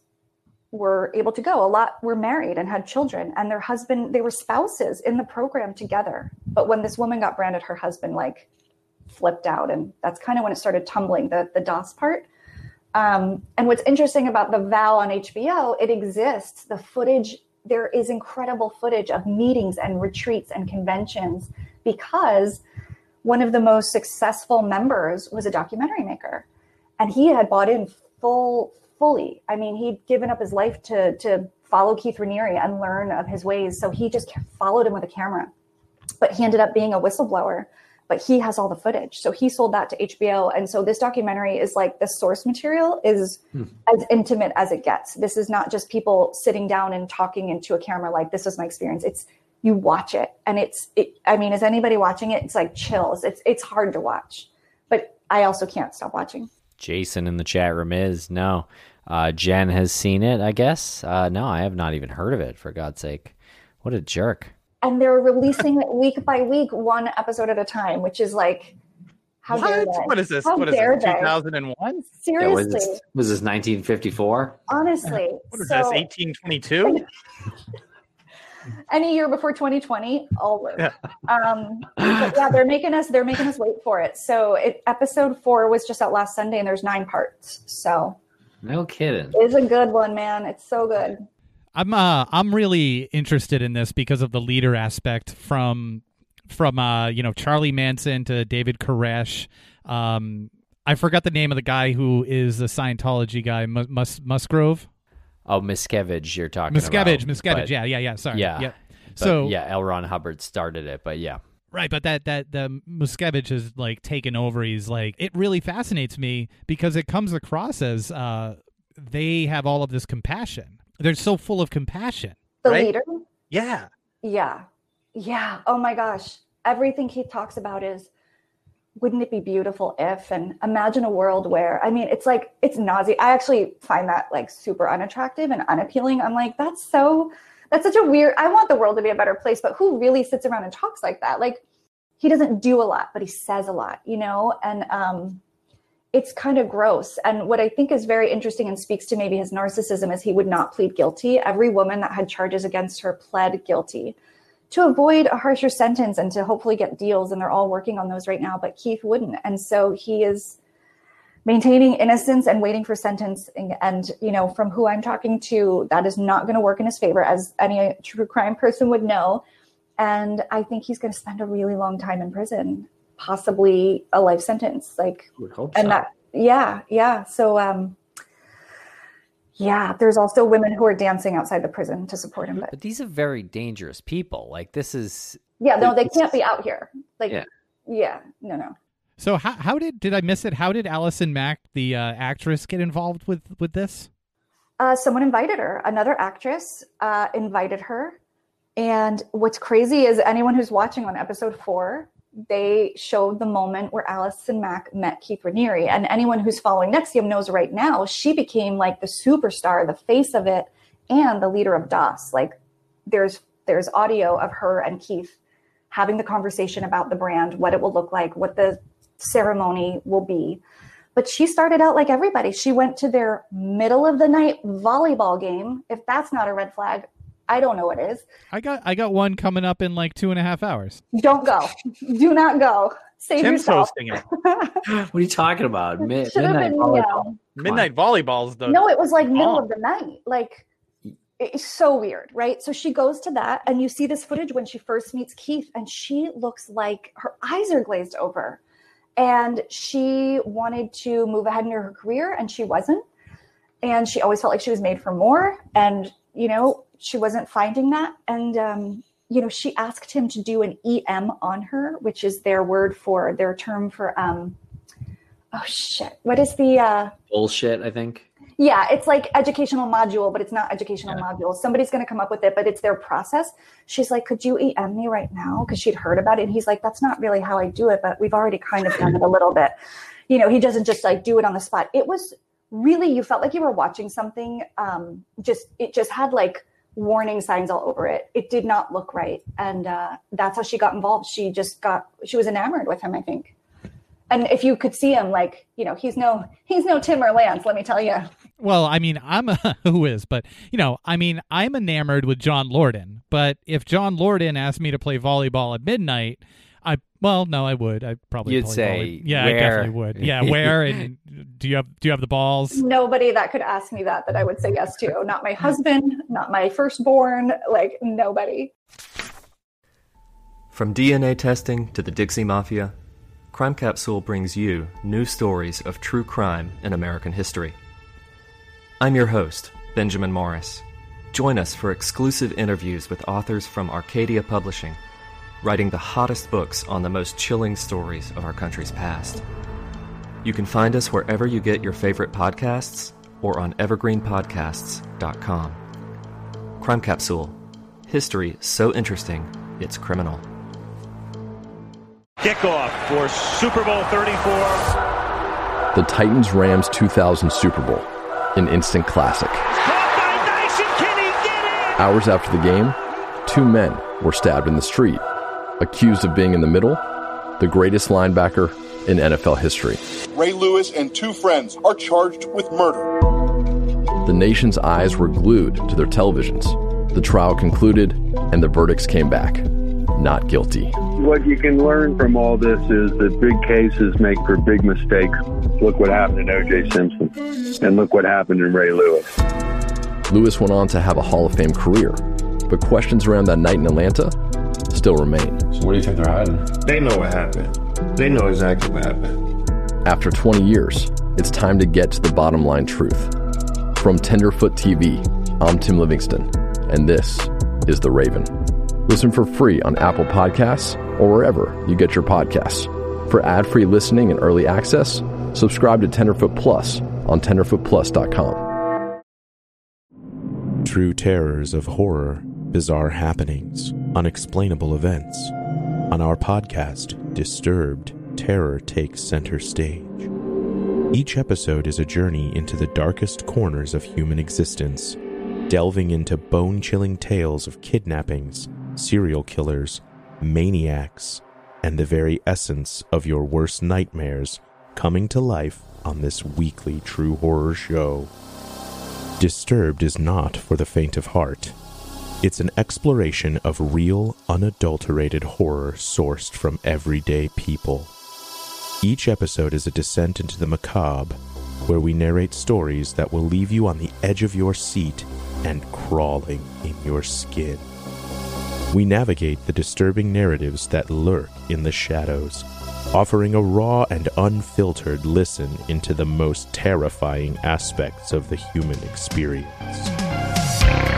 were able to go. A lot were married and had children, and their husband they were spouses in the program together. But when this woman got branded, her husband like flipped out, and that's kind of when it started tumbling the the DOS part. Um, and what's interesting about the vow on HBO, it exists. The footage, there is incredible footage of meetings and retreats and conventions because one of the most successful members was a documentary maker. And he had bought in full, fully. I mean, he'd given up his life to, to follow Keith Raniere and learn of his ways. So he just followed him with a camera. But he ended up being a whistleblower but he has all the footage. So he sold that to HBO. And so this documentary is like the source material is hmm. as intimate as it gets. This is not just people sitting down and talking into a camera like this is my experience. It's you watch it and it's it, I mean, is anybody watching it? It's like chills. It's it's hard to watch. But I also can't stop watching. Jason in the chat room is no. Uh, Jen has seen it, I guess. Uh, no, I have not even heard of it, for God's sake. What a jerk and they're releasing it week by week, one episode at a time, which is like, how what? dare they? What is this? How what is dare this? 2001? Seriously. Yeah, was, this, was, this, 1954? Honestly. What is so, this, 1822? any year before 2020 all live. Yeah. Um, yeah, they're making us they're making us wait for it. So it, episode four was just out last Sunday, and there's nine parts. So no kidding, it's a good one, man. It's so good. I'm uh I'm really interested in this because of the leader aspect from from uh you know Charlie Manson to David Koresh. Um, I forgot the name of the guy who is the Scientology guy, Mus- Musgrove. Oh, Miscavige, you're talking Miscavige, about. Miscavige, yeah, yeah, yeah. Sorry, yeah, yeah. So yeah, L. Ron Hubbard started it, but yeah. Right, but that that the Miscavige has like taken over. He's like it really fascinates me because it comes across as uh, they have all of this compassion they're so full of compassion. The right? leader? Yeah. Yeah. Yeah. Oh my gosh. Everything he talks about is wouldn't it be beautiful if and imagine a world where I mean it's like it's nausea. I actually find that like super unattractive and unappealing. I'm like, that's so that's such a weird I want the world to be a better place, but who really sits around and talks like that? Like he doesn't do a lot, but he says a lot, you know? And um it's kind of gross. And what I think is very interesting and speaks to maybe his narcissism is he would not plead guilty. Every woman that had charges against her pled guilty to avoid a harsher sentence and to hopefully get deals. And they're all working on those right now, but Keith wouldn't. And so he is maintaining innocence and waiting for sentencing. And, you know, from who I'm talking to, that is not going to work in his favor, as any true crime person would know. And I think he's going to spend a really long time in prison possibly a life sentence. Like, and so. that, yeah, yeah. So, um, yeah, there's also women who are dancing outside the prison to support him. But, but these are very dangerous people. Like, this is. Yeah, no, they can't be out here. Like, yeah, yeah no, no. So how how did did I miss it? How did Allison Mack, the uh, actress, get involved with with this? Uh, someone invited her. Another actress uh, invited her. And what's crazy is anyone who's watching on episode four, they showed the moment where Allison Mack met Keith Raniere. And anyone who's following NXIVM knows right now, she became like the superstar, the face of it, and the leader of DOS. Like there's there's audio of her and Keith having the conversation about the brand, what it will look like, what the ceremony will be. But she started out like everybody. She went to their middle of the night volleyball game. If that's not a red flag, I don't know what is. I got I got one coming up in like two and a half hours. Don't go. Do not go. Save Tim's yourself. hosting it. what are you talking about? Mid- midnight been, volleyball. Um, midnight volleyball's the No, it was like middle of the night. Like it's so weird, right? So she goes to that, and you see this footage when she first meets Keith, and she looks like her eyes are glazed over. And she wanted to move ahead in her career, and she wasn't. And she always felt like she was made for more. And, you know, she wasn't finding that. And, um, you know, she asked him to do an EM on her, which is their word for their term for, um, oh shit, what is the uh, bullshit? I think. Yeah, it's like educational module, but it's not educational yeah. module. Somebody's going to come up with it, but it's their process. She's like, "Could you EM me right now?" Because she'd heard about it, and he's like, "That's not really how I do it, but we've already kind of done it a little bit." You know, he doesn't just like do it on the spot. It was really you felt like you were watching something. Um, just it just had like warning signs all over it. It did not look right. And uh, that's how she got involved. She just got, she was enamored with him, I think. And if you could see him, like, you know, he's no, he's no Tim or Lance, let me tell you. Well, I mean, I'm a, who is, but you know, I mean, I'm enamored with John Lorden. But if John Lorden asked me to play volleyball at midnight, I well, no, I would. I probably you'd probably say volley. yeah, where? I definitely would. Yeah, where and do you have do you have the balls? Nobody that could ask me that that I would say yes to. Not my husband, not my firstborn, like nobody. From DNA testing to the Dixie Mafia, Crime Capsule brings you new stories of true crime in American history. I'm your host, Benjamin Morris. Join us for exclusive interviews with authors from Arcadia Publishing writing the hottest books on the most chilling stories of our country's past. You can find us wherever you get your favorite podcasts or on evergreenpodcasts.com. Crime Capsule History so interesting, it's criminal. Kickoff for Super Bowl 34. The Titans Rams 2000 Super Bowl, an instant classic. Hours after the game, two men were stabbed in the street accused of being in the middle, the greatest linebacker in NFL history. Ray Lewis and two friends are charged with murder. The nation's eyes were glued to their televisions. The trial concluded, and the verdicts came back not guilty. What you can learn from all this is that big cases make for big mistakes. Look what happened in O.J. Simpson, and look what happened in Ray Lewis. Lewis went on to have a Hall of Fame career, but questions around that night in Atlanta still remain. So what do you think they're hiding? They know what happened. They know exactly what happened. After 20 years, it's time to get to the bottom line truth. From Tenderfoot TV, I'm Tim Livingston, and this is The Raven. Listen for free on Apple Podcasts or wherever you get your podcasts. For ad-free listening and early access, subscribe to Tenderfoot Plus on tenderfootplus.com. True terrors of horror bizarre happenings, unexplainable events. On our podcast, Disturbed, terror takes center stage. Each episode is a journey into the darkest corners of human existence, delving into bone chilling tales of kidnappings, serial killers, maniacs, and the very essence of your worst nightmares coming to life on this weekly true horror show. Disturbed is not for the faint of heart. It's an exploration of real, unadulterated horror sourced from everyday people. Each episode is a descent into the macabre, where we narrate stories that will leave you on the edge of your seat and crawling in your skin. We navigate the disturbing narratives that lurk in the shadows, offering a raw and unfiltered listen into the most terrifying aspects of the human experience.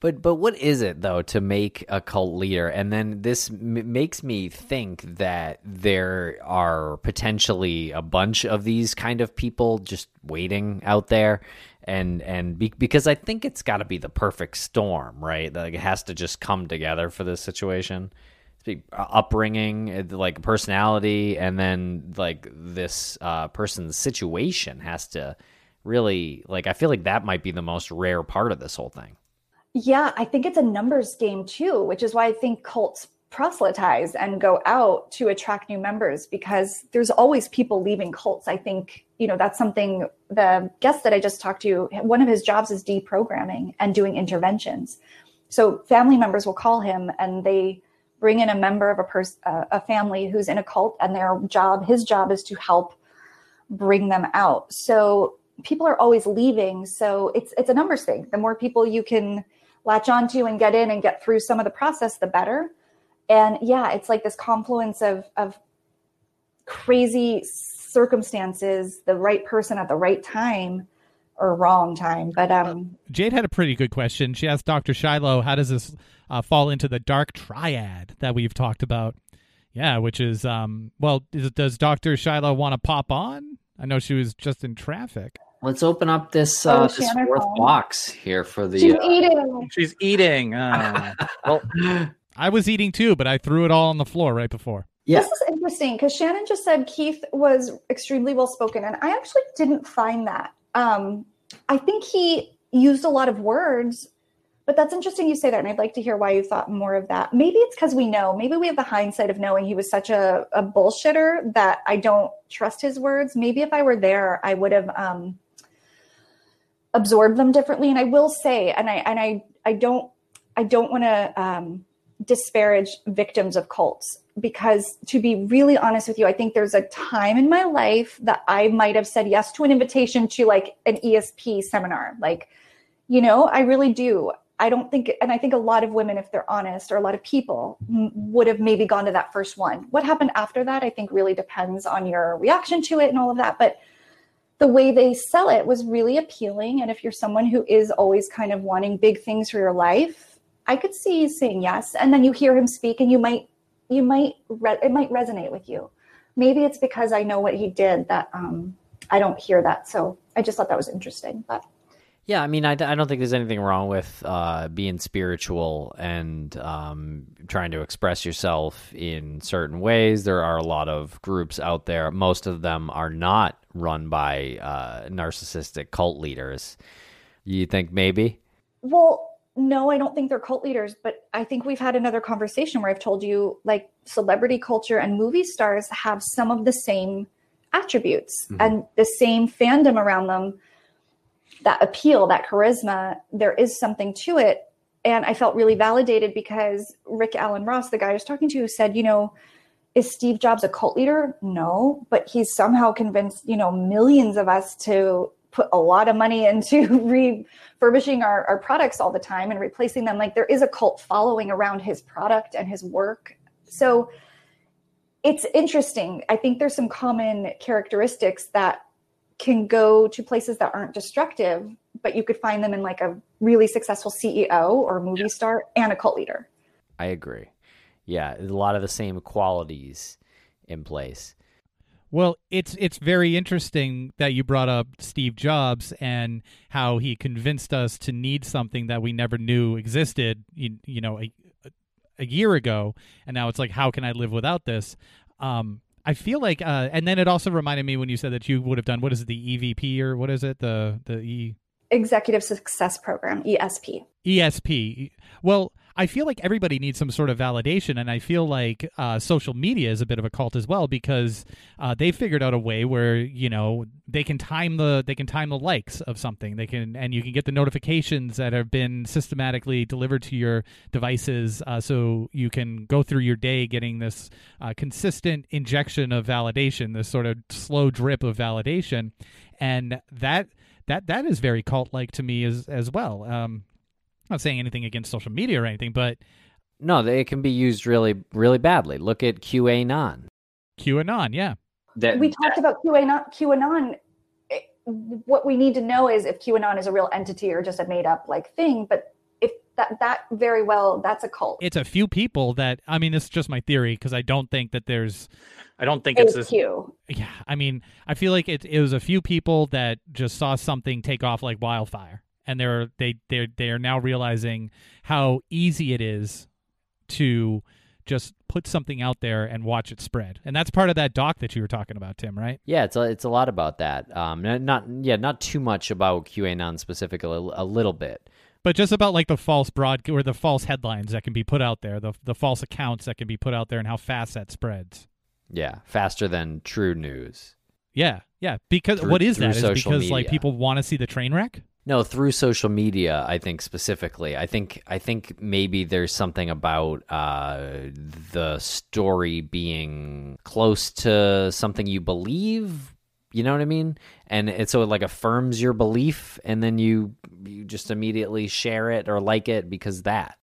But but what is it though to make a cult leader? And then this m- makes me think that there are potentially a bunch of these kind of people just waiting out there, and and be, because I think it's got to be the perfect storm, right? Like it has to just come together for this situation. Uh, upbringing, uh, like personality, and then like this uh, person's situation has to really like. I feel like that might be the most rare part of this whole thing. Yeah, I think it's a numbers game too, which is why I think cults proselytize and go out to attract new members because there's always people leaving cults. I think, you know, that's something the guest that I just talked to, one of his jobs is deprogramming and doing interventions. So family members will call him and they bring in a member of a person, a family who's in a cult and their job, his job is to help bring them out. So people are always leaving. So it's, it's a numbers thing. The more people you can, latch onto and get in and get through some of the process, the better. And yeah, it's like this confluence of of crazy circumstances, the right person at the right time or wrong time. But um Jade had a pretty good question. She asked Dr. Shiloh, how does this uh, fall into the dark triad that we've talked about? Yeah, which is um well, is, does Dr. Shiloh want to pop on? I know she was just in traffic. Let's open up this uh, oh, this fourth box here for the. She's uh, eating. She's eating. Uh, well, I was eating too, but I threw it all on the floor right before. Yeah. This is interesting because Shannon just said Keith was extremely well spoken, and I actually didn't find that. Um, I think he used a lot of words, but that's interesting you say that. And I'd like to hear why you thought more of that. Maybe it's because we know, maybe we have the hindsight of knowing he was such a, a bullshitter that I don't trust his words. Maybe if I were there, I would have um, absorbed them differently. And I will say, and I, and I, I don't, I don't want to um, disparage victims of cults because to be really honest with you, I think there's a time in my life that I might have said yes to an invitation to like an ESP seminar. Like, you know, I really do. I don't think, and I think a lot of women, if they're honest, or a lot of people would have maybe gone to that first one. What happened after that, I think really depends on your reaction to it and all of that. But the way they sell it was really appealing. And if you're someone who is always kind of wanting big things for your life, I could see saying yes. And then you hear him speak and you might you might re- it might resonate with you. Maybe it's because I know what he did that um, I don't hear that. So I just thought that was interesting. But yeah, I mean, I, I don't think there's anything wrong with uh, being spiritual and um, trying to express yourself in certain ways. There are a lot of groups out there. Most of them are not run by uh, narcissistic cult leaders. You think maybe? Well, no, I don't think they're cult leaders, but I think we've had another conversation where I've told you like celebrity culture and movie stars have some of the same attributes mm-hmm. and the same fandom around them that appeal, that charisma. There is something to it. And I felt really validated because Rick Alan Ross, the guy I was talking to, said, you know, is Steve Jobs a cult leader? No, but he's somehow convinced, you know, millions of us to put a lot of money into refurbishing our, our products all the time and replacing them. Like there is a cult following around his product and his work. So it's interesting. I think there's some common characteristics that can go to places that aren't destructive, but you could find them in like a really successful CEO or movie star and a cult leader. I agree. Yeah, a lot of the same qualities in place. Well, it's it's very interesting that you brought up Steve Jobs and how he convinced us to need something that we never knew existed. You, you know, a, a year ago, and now it's like, how can I live without this? Um, I feel like, uh, and then it also reminded me when you said that you would have done what is it, the EVP or what is it, the the E Executive Success Program, ESP. ESP. Well, I feel like everybody needs some sort of validation, and I feel like uh, social media is a bit of a cult as well because uh, they figured out a way where you know they can time the they can time the likes of something. They can and you can get the notifications that have been systematically delivered to your devices, uh, so you can go through your day getting this uh, consistent injection of validation, this sort of slow drip of validation, and that that that is very cult like to me as as well. Um, not saying anything against social media or anything, but no, it can be used really really badly. Look at QAnon. QAnon, yeah. That, we talked about QAnon. QAnon. What we need to know is if QAnon is a real entity or just a made up like thing. But if that that very well, that's a cult. It's a few people that I mean, it's just my theory because I don't think that there's I don't think it's, it's few. Yeah, I mean, I feel like it, it was a few people that just saw something take off like wildfire, and they're they they they are now realizing how easy it is to just put something out there and watch it spread. And that's part of that doc that you were talking about, Tim, right? Yeah, it's a, it's a lot about that. Um, not yeah, not too much about QAnon specifically, a, a little bit but just about like the false broad or the false headlines that can be put out there, the the false accounts that can be put out there, and how fast that spreads. Yeah, faster than true news. Yeah, yeah. Because through, what is that? Is because media. like people want to see the train wreck? No, through social media. I think specifically. I think I think maybe there's something about uh, the story being close to something you believe. You know what I mean? And it so it like affirms your belief, and then you you just immediately share it or like it because that.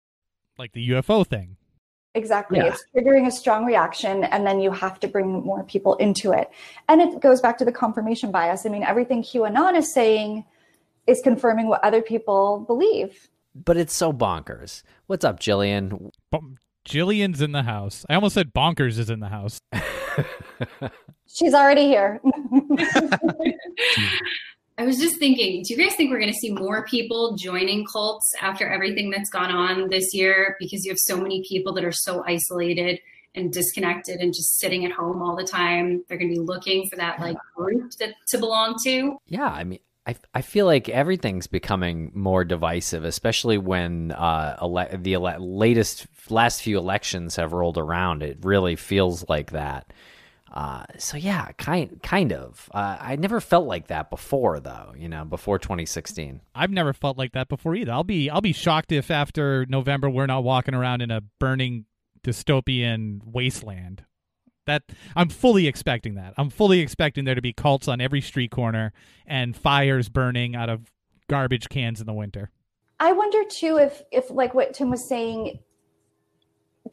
Like the UFO thing. Exactly. Yeah. It's triggering a strong reaction, and then you have to bring more people into it. And it goes back to the confirmation bias. I mean, everything QAnon is saying is confirming what other people believe. But it's so bonkers. What's up, Jillian? Jillian's in the house. I almost said bonkers is in the house. She's already here. I was just thinking, do you guys think we're going to see more people joining cults after everything that's gone on this year? Because you have so many people that are so isolated and disconnected and just sitting at home all the time. They're going to be looking for that like group that to belong to. Yeah, I mean, I, I feel like everything's becoming more divisive, especially when uh, ele- the ele- latest last few elections have rolled around. It really feels like that. Uh, so yeah, kind kind of. Uh, I never felt like that before, though. You know, before 2016. I've never felt like that before either. I'll be I'll be shocked if after November we're not walking around in a burning dystopian wasteland. That I'm fully expecting that. I'm fully expecting there to be cults on every street corner and fires burning out of garbage cans in the winter. I wonder too if if like what Tim was saying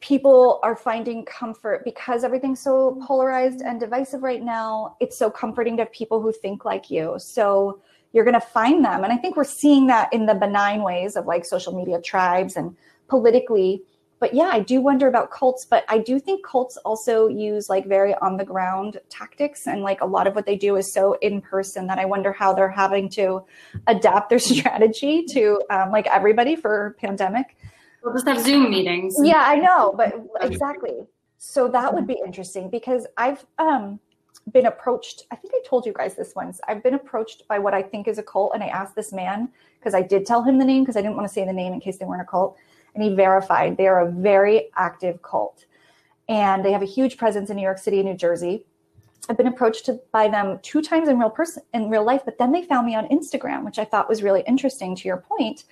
people are finding comfort because everything's so polarized and divisive right now. It's so comforting to have people who think like you. So you're going to find them. And I think we're seeing that in the benign ways of like social media tribes and politically. But yeah, I do wonder about cults, but I do think cults also use like very on the ground tactics. And like a lot of what they do is so in person that I wonder how they're having to adapt their strategy to um, like everybody for pandemic. We'll just have Zoom meetings. Yeah, I know, but exactly. So that would be interesting because I've um, been approached. I think I told you guys this once. I've been approached by what I think is a cult, and I asked this man because I did tell him the name because I didn't want to say the name in case they weren't a cult, and he verified they are a very active cult, and they have a huge presence in New York City and New Jersey. I've been approached to, by them two times in real person in real life, but then they found me on Instagram, which I thought was really interesting. To your point,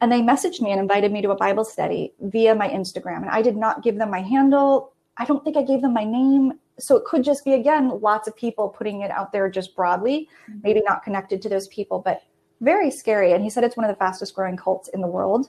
and they messaged me and invited me to a Bible study via my Instagram. And I did not give them my handle. I don't think I gave them my name. So it could just be, again, lots of people putting it out there just broadly, mm-hmm. maybe not connected to those people, but very scary. And he said it's one of the fastest growing cults in the world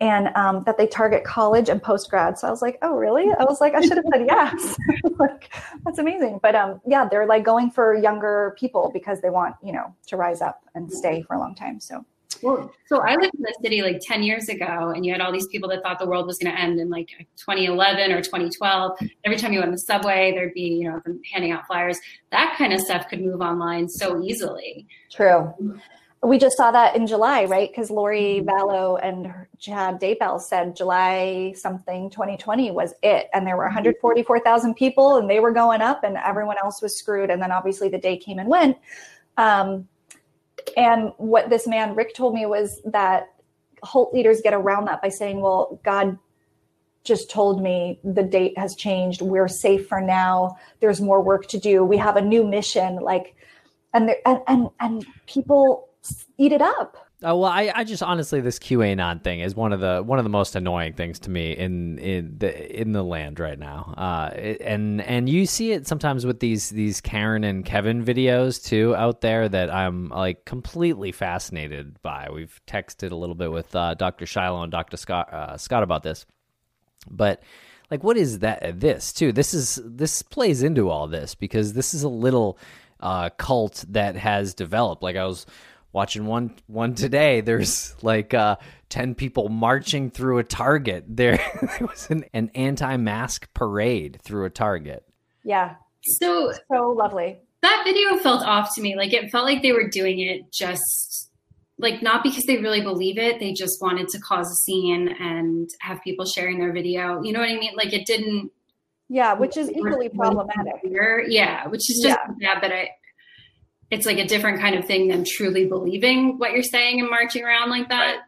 and um, that they target college and post grad. So I was like, oh, really? I was like, I should have said yes. like, that's amazing. But um, yeah, they're like going for younger people because they want, you know, to rise up and stay for a long time. So well, so I lived in the city like 10 years ago, and you had all these people that thought the world was going to end in like 2011 or 2012. Every time you went in the subway, there'd be, you know, handing out flyers. That kind of stuff could move online so easily. True. We just saw that in July, right? Because Lori Vallow and Chad Daybell said July something 2020 was it. And there were 144,000 people and they were going up and everyone else was screwed. And then obviously the day came and went. Um, and what this man, Rick, told me was that Holt leaders get around that by saying, well, God just told me the date has changed. We're safe for now. There's more work to do. We have a new mission. Like, and, and, and, and people eat it up. Oh well, I, I just honestly this QAnon thing is one of the one of the most annoying things to me in in the in the land right now. Uh, and and you see it sometimes with these these Karen and Kevin videos too out there that I'm like completely fascinated by. We've texted a little bit with uh, Dr. Shiloh and Dr. Scott uh, Scott about this, but like what is that this too this is this plays into all this because this is a little uh, cult that has developed like i was watching one one today there's like uh 10 people marching through a target. There, there was an, an anti-mask parade through a target. Yeah. So so lovely. that video felt off to me. Like it felt like they were doing it just like not because they really believe it. They just wanted to cause a scene and have people sharing their video. You know what i mean? Like it didn't yeah which is equally problematic. yeah which is just yeah. bad that i it's like a different kind of thing than truly believing what you're saying and marching around like that.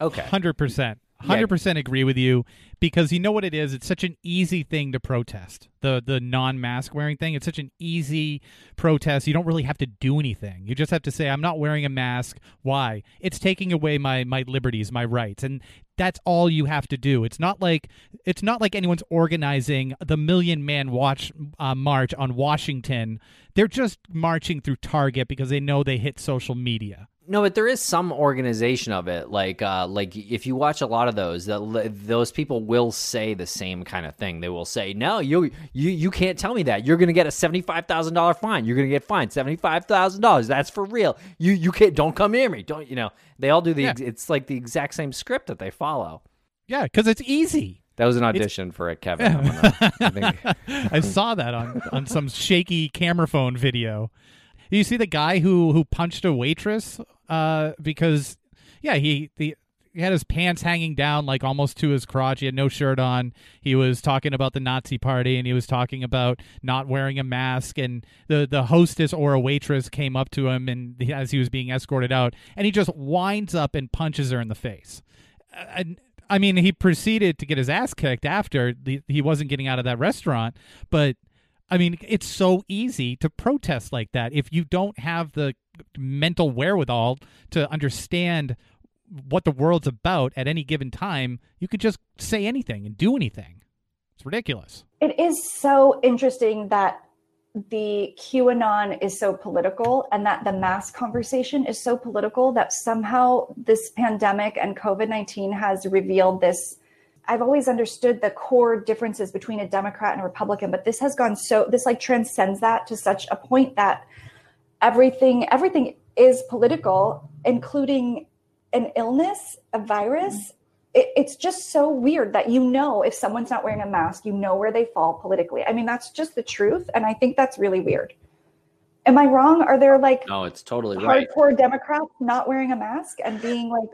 Okay. 100%. 100% yeah. agree with you because you know what it is? It's such an easy thing to protest. The the non-mask wearing thing it's such an easy protest. You don't really have to do anything. You just have to say i'm not wearing a mask. Why? It's taking away my my liberties my rights and that's all you have to do. It's not like it's not like anyone's organizing the million man watch uh, march on washington. They're just marching through target because they know they hit social media no, but there is some organization of it. Like, uh, like if you watch a lot of those, those people will say the same kind of thing. They will say, "No, you you you can't tell me that. You're going to get a seventy five thousand dollar fine. You're going to get fined seventy five thousand dollars. That's for real. You you can't. Don't come near me. Don't you know? They all do the. Yeah. It's like the exact same script that they follow. Yeah, because it's easy. That was an audition it's... for a Kevin. I, I saw that on on some shaky camera phone video. You see the guy who who punched a waitress uh, because yeah, he the he had his pants hanging down like almost to his crotch. He had no shirt on. He was talking about the Nazi party and he was talking about not wearing a mask. And the the hostess or a waitress came up to him and as he was being escorted out, and he just winds up and punches her in the face. And I mean, he proceeded to get his ass kicked after he wasn't getting out of that restaurant, but. I mean, it's so easy to protest like that if you don't have the mental wherewithal to understand what the world's about at any given time, you could just say anything and do anything. It's ridiculous. It is so interesting that the QAnon is so political and that the mask conversation is so political that somehow this pandemic and COVID 19 has revealed this. I've always understood the core differences between a Democrat and a Republican, but this has gone so, this like transcends that to such a point that everything, everything is political, including an illness, a virus, mm-hmm. it, it's just so weird that you know if someone's not wearing a mask, you know where they fall politically. I mean, that's just the truth. And I think that's really weird. Am I wrong? Are there like no, it's totally right. hardcore Democrats not wearing a mask and being like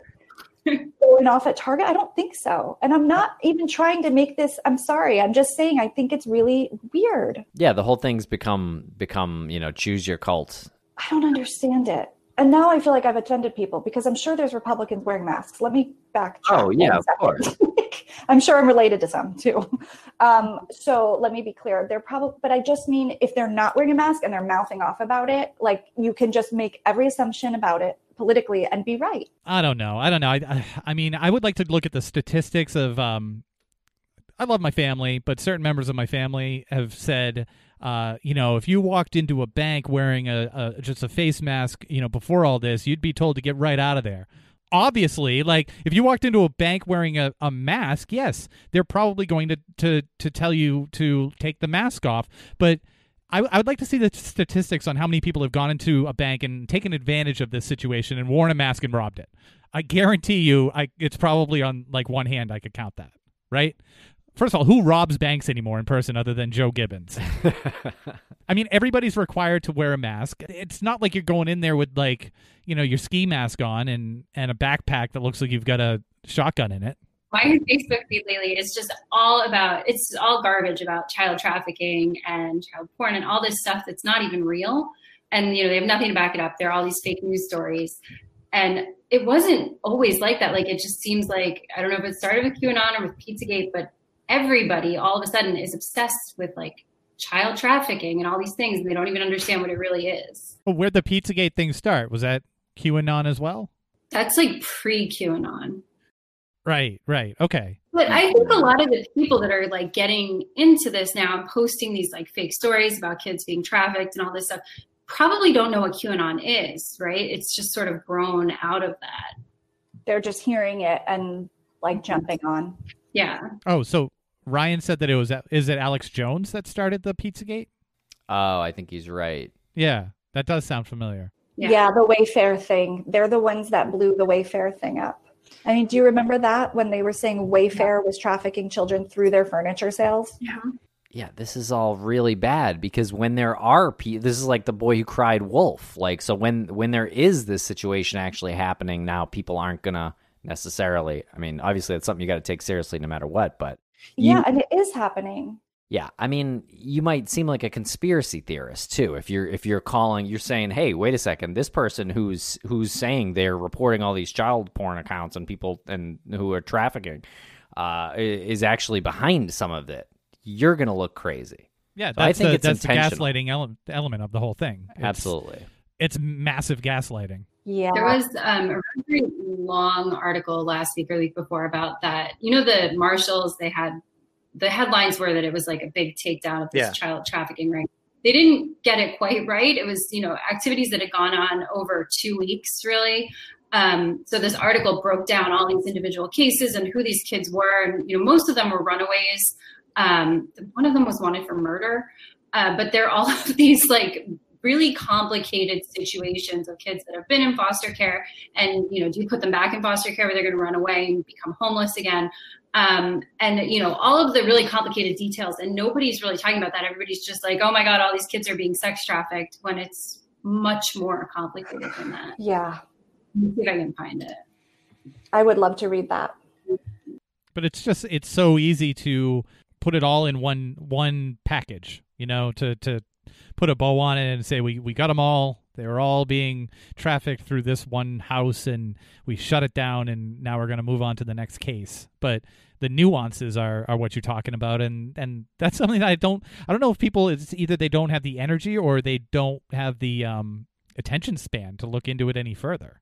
going off at Target? I don't think so. And I'm not even trying to make this. I'm sorry. I'm just saying I think it's really weird. Yeah, the whole thing's become become you know choose your cult. I don't understand it and now I feel like I've offended people because I'm sure there's Republicans wearing masks. Let me back. Oh yeah, of course. I'm sure I'm related to some too. Um, so let me be clear. They're probably, but I just mean if they're not wearing a mask and they're mouthing off about it, like you can just make every assumption about it politically and be right. I don't know. I don't know. I, I mean, I would like to look at the statistics of. Um, I love my family, but certain members of my family have said uh, you know, if you walked into a bank wearing a, a just a face mask, you know, before all this, you'd be told to get right out of there obviously like if you walked into a bank wearing a, a mask yes they're probably going to, to to tell you to take the mask off but I, I would like to see the statistics on how many people have gone into a bank and taken advantage of this situation and worn a mask and robbed it i guarantee you I, it's probably on like one hand i could count that right First of all, who robs banks anymore in person other than Joe Gibbons? I mean, everybody's required to wear a mask. It's not like you're going in there with like, you know, your ski mask on and and a backpack that looks like you've got a shotgun in it. My Facebook feed lately is just all about it's all garbage about child trafficking and child porn and all this stuff that's not even real. And you know, they have nothing to back it up. There are all these fake news stories. And it wasn't always like that. Like it just seems like I don't know if it started with QAnon or with Pizzagate, but everybody all of a sudden is obsessed with like child trafficking and all these things and they don't even understand what it really is. Well, where'd the Pizzagate thing start? Was that QAnon as well? That's like pre QAnon. Right, right. Okay. But I think a lot of the people that are like getting into this now and posting these like fake stories about kids being trafficked and all this stuff probably don't know what QAnon is, right? It's just sort of grown out of that. They're just hearing it and like jumping on. Yeah. Oh, so Ryan said that it was is it Alex Jones that started the Pizzagate? Oh, I think he's right. Yeah, that does sound familiar. Yeah. yeah, the Wayfair thing. They're the ones that blew the Wayfair thing up. I mean, do you remember that when they were saying Wayfair yeah. was trafficking children through their furniture sales? Yeah. Yeah, this is all really bad because when there are pe- this is like the boy who cried wolf. Like so when when there is this situation actually happening now people aren't going to necessarily. I mean, obviously it's something you got to take seriously no matter what, but you, yeah, and it is happening. Yeah, I mean, you might seem like a conspiracy theorist too if you're if you're calling, you're saying, "Hey, wait a second, this person who's who's saying they're reporting all these child porn accounts and people and who are trafficking uh, is actually behind some of it." You're going to look crazy. Yeah, so I think the, it's that's the gaslighting ele- element of the whole thing. It's, Absolutely, it's massive gaslighting. Yeah. There was um, a very long article last week or week before about that. You know, the marshals, they had the headlines were that it was like a big takedown of this yeah. child trafficking ring. They didn't get it quite right. It was, you know, activities that had gone on over two weeks, really. Um, so this article broke down all these individual cases and who these kids were, and you know, most of them were runaways. Um, one of them was wanted for murder, uh, but they're all of these like really complicated situations of kids that have been in foster care and you know do you put them back in foster care where they're going to run away and become homeless again? Um, and you know all of the really complicated details and nobody's really talking about that. Everybody's just like oh my god all these kids are being sex trafficked when it's much more complicated than that. Yeah. See if i can find it. I would love to read that. But it's just it's so easy to put it all in one one package, you know, to to put a bow on it and say we we got them all. They were all being trafficked through this one house, and we shut it down, and now we're going to move on to the next case. But the nuances are, are what you're talking about, and and that's something that I don't I don't know if people it's either they don't have the energy or they don't have the um, attention span to look into it any further.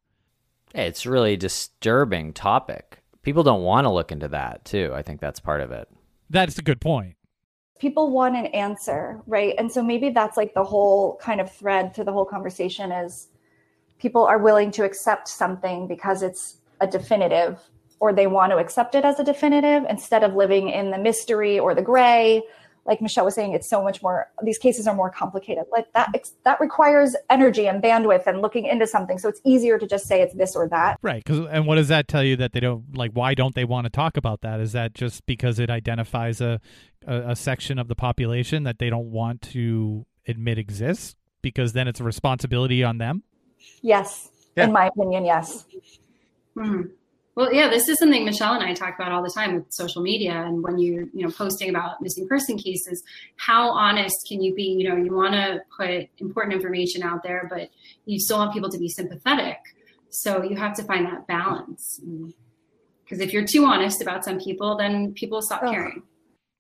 It's really disturbing topic. People don't want to look into that too. I think that's part of it. That's a good point. People want an answer, right? And so maybe that's like the whole kind of thread to the whole conversation is people are willing to accept something because it's a definitive or they want to accept it as a definitive instead of living in the mystery or the gray like Michelle was saying, it's so much more. These cases are more complicated. Like that, that requires energy and bandwidth and looking into something. So it's easier to just say it's this or that. Right. Because and what does that tell you that they don't like? Why don't they want to talk about that? Is that just because it identifies a a, a section of the population that they don't want to admit exists? Because then it's a responsibility on them. Yes, yeah. in my opinion, yes. Hmm. Well, yeah, this is something Michelle and I talk about all the time with social media and when you're, you know, posting about missing person cases, how honest can you be? You know, you want to put important information out there, but you still want people to be sympathetic. So you have to find that balance. Mm-hmm. Because if you're too honest about some people, then people stop oh. caring.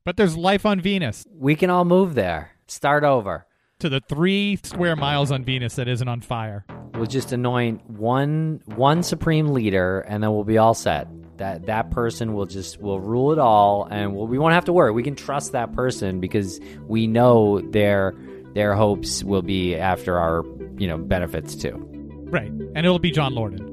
But there's life on Venus. We can all move there. Start over to the three square miles on Venus that isn't on fire. We'll just anoint one one supreme leader, and then we'll be all set. That that person will just will rule it all, and we'll, we won't have to worry. We can trust that person because we know their their hopes will be after our you know benefits too. Right, and it'll be John Lorden.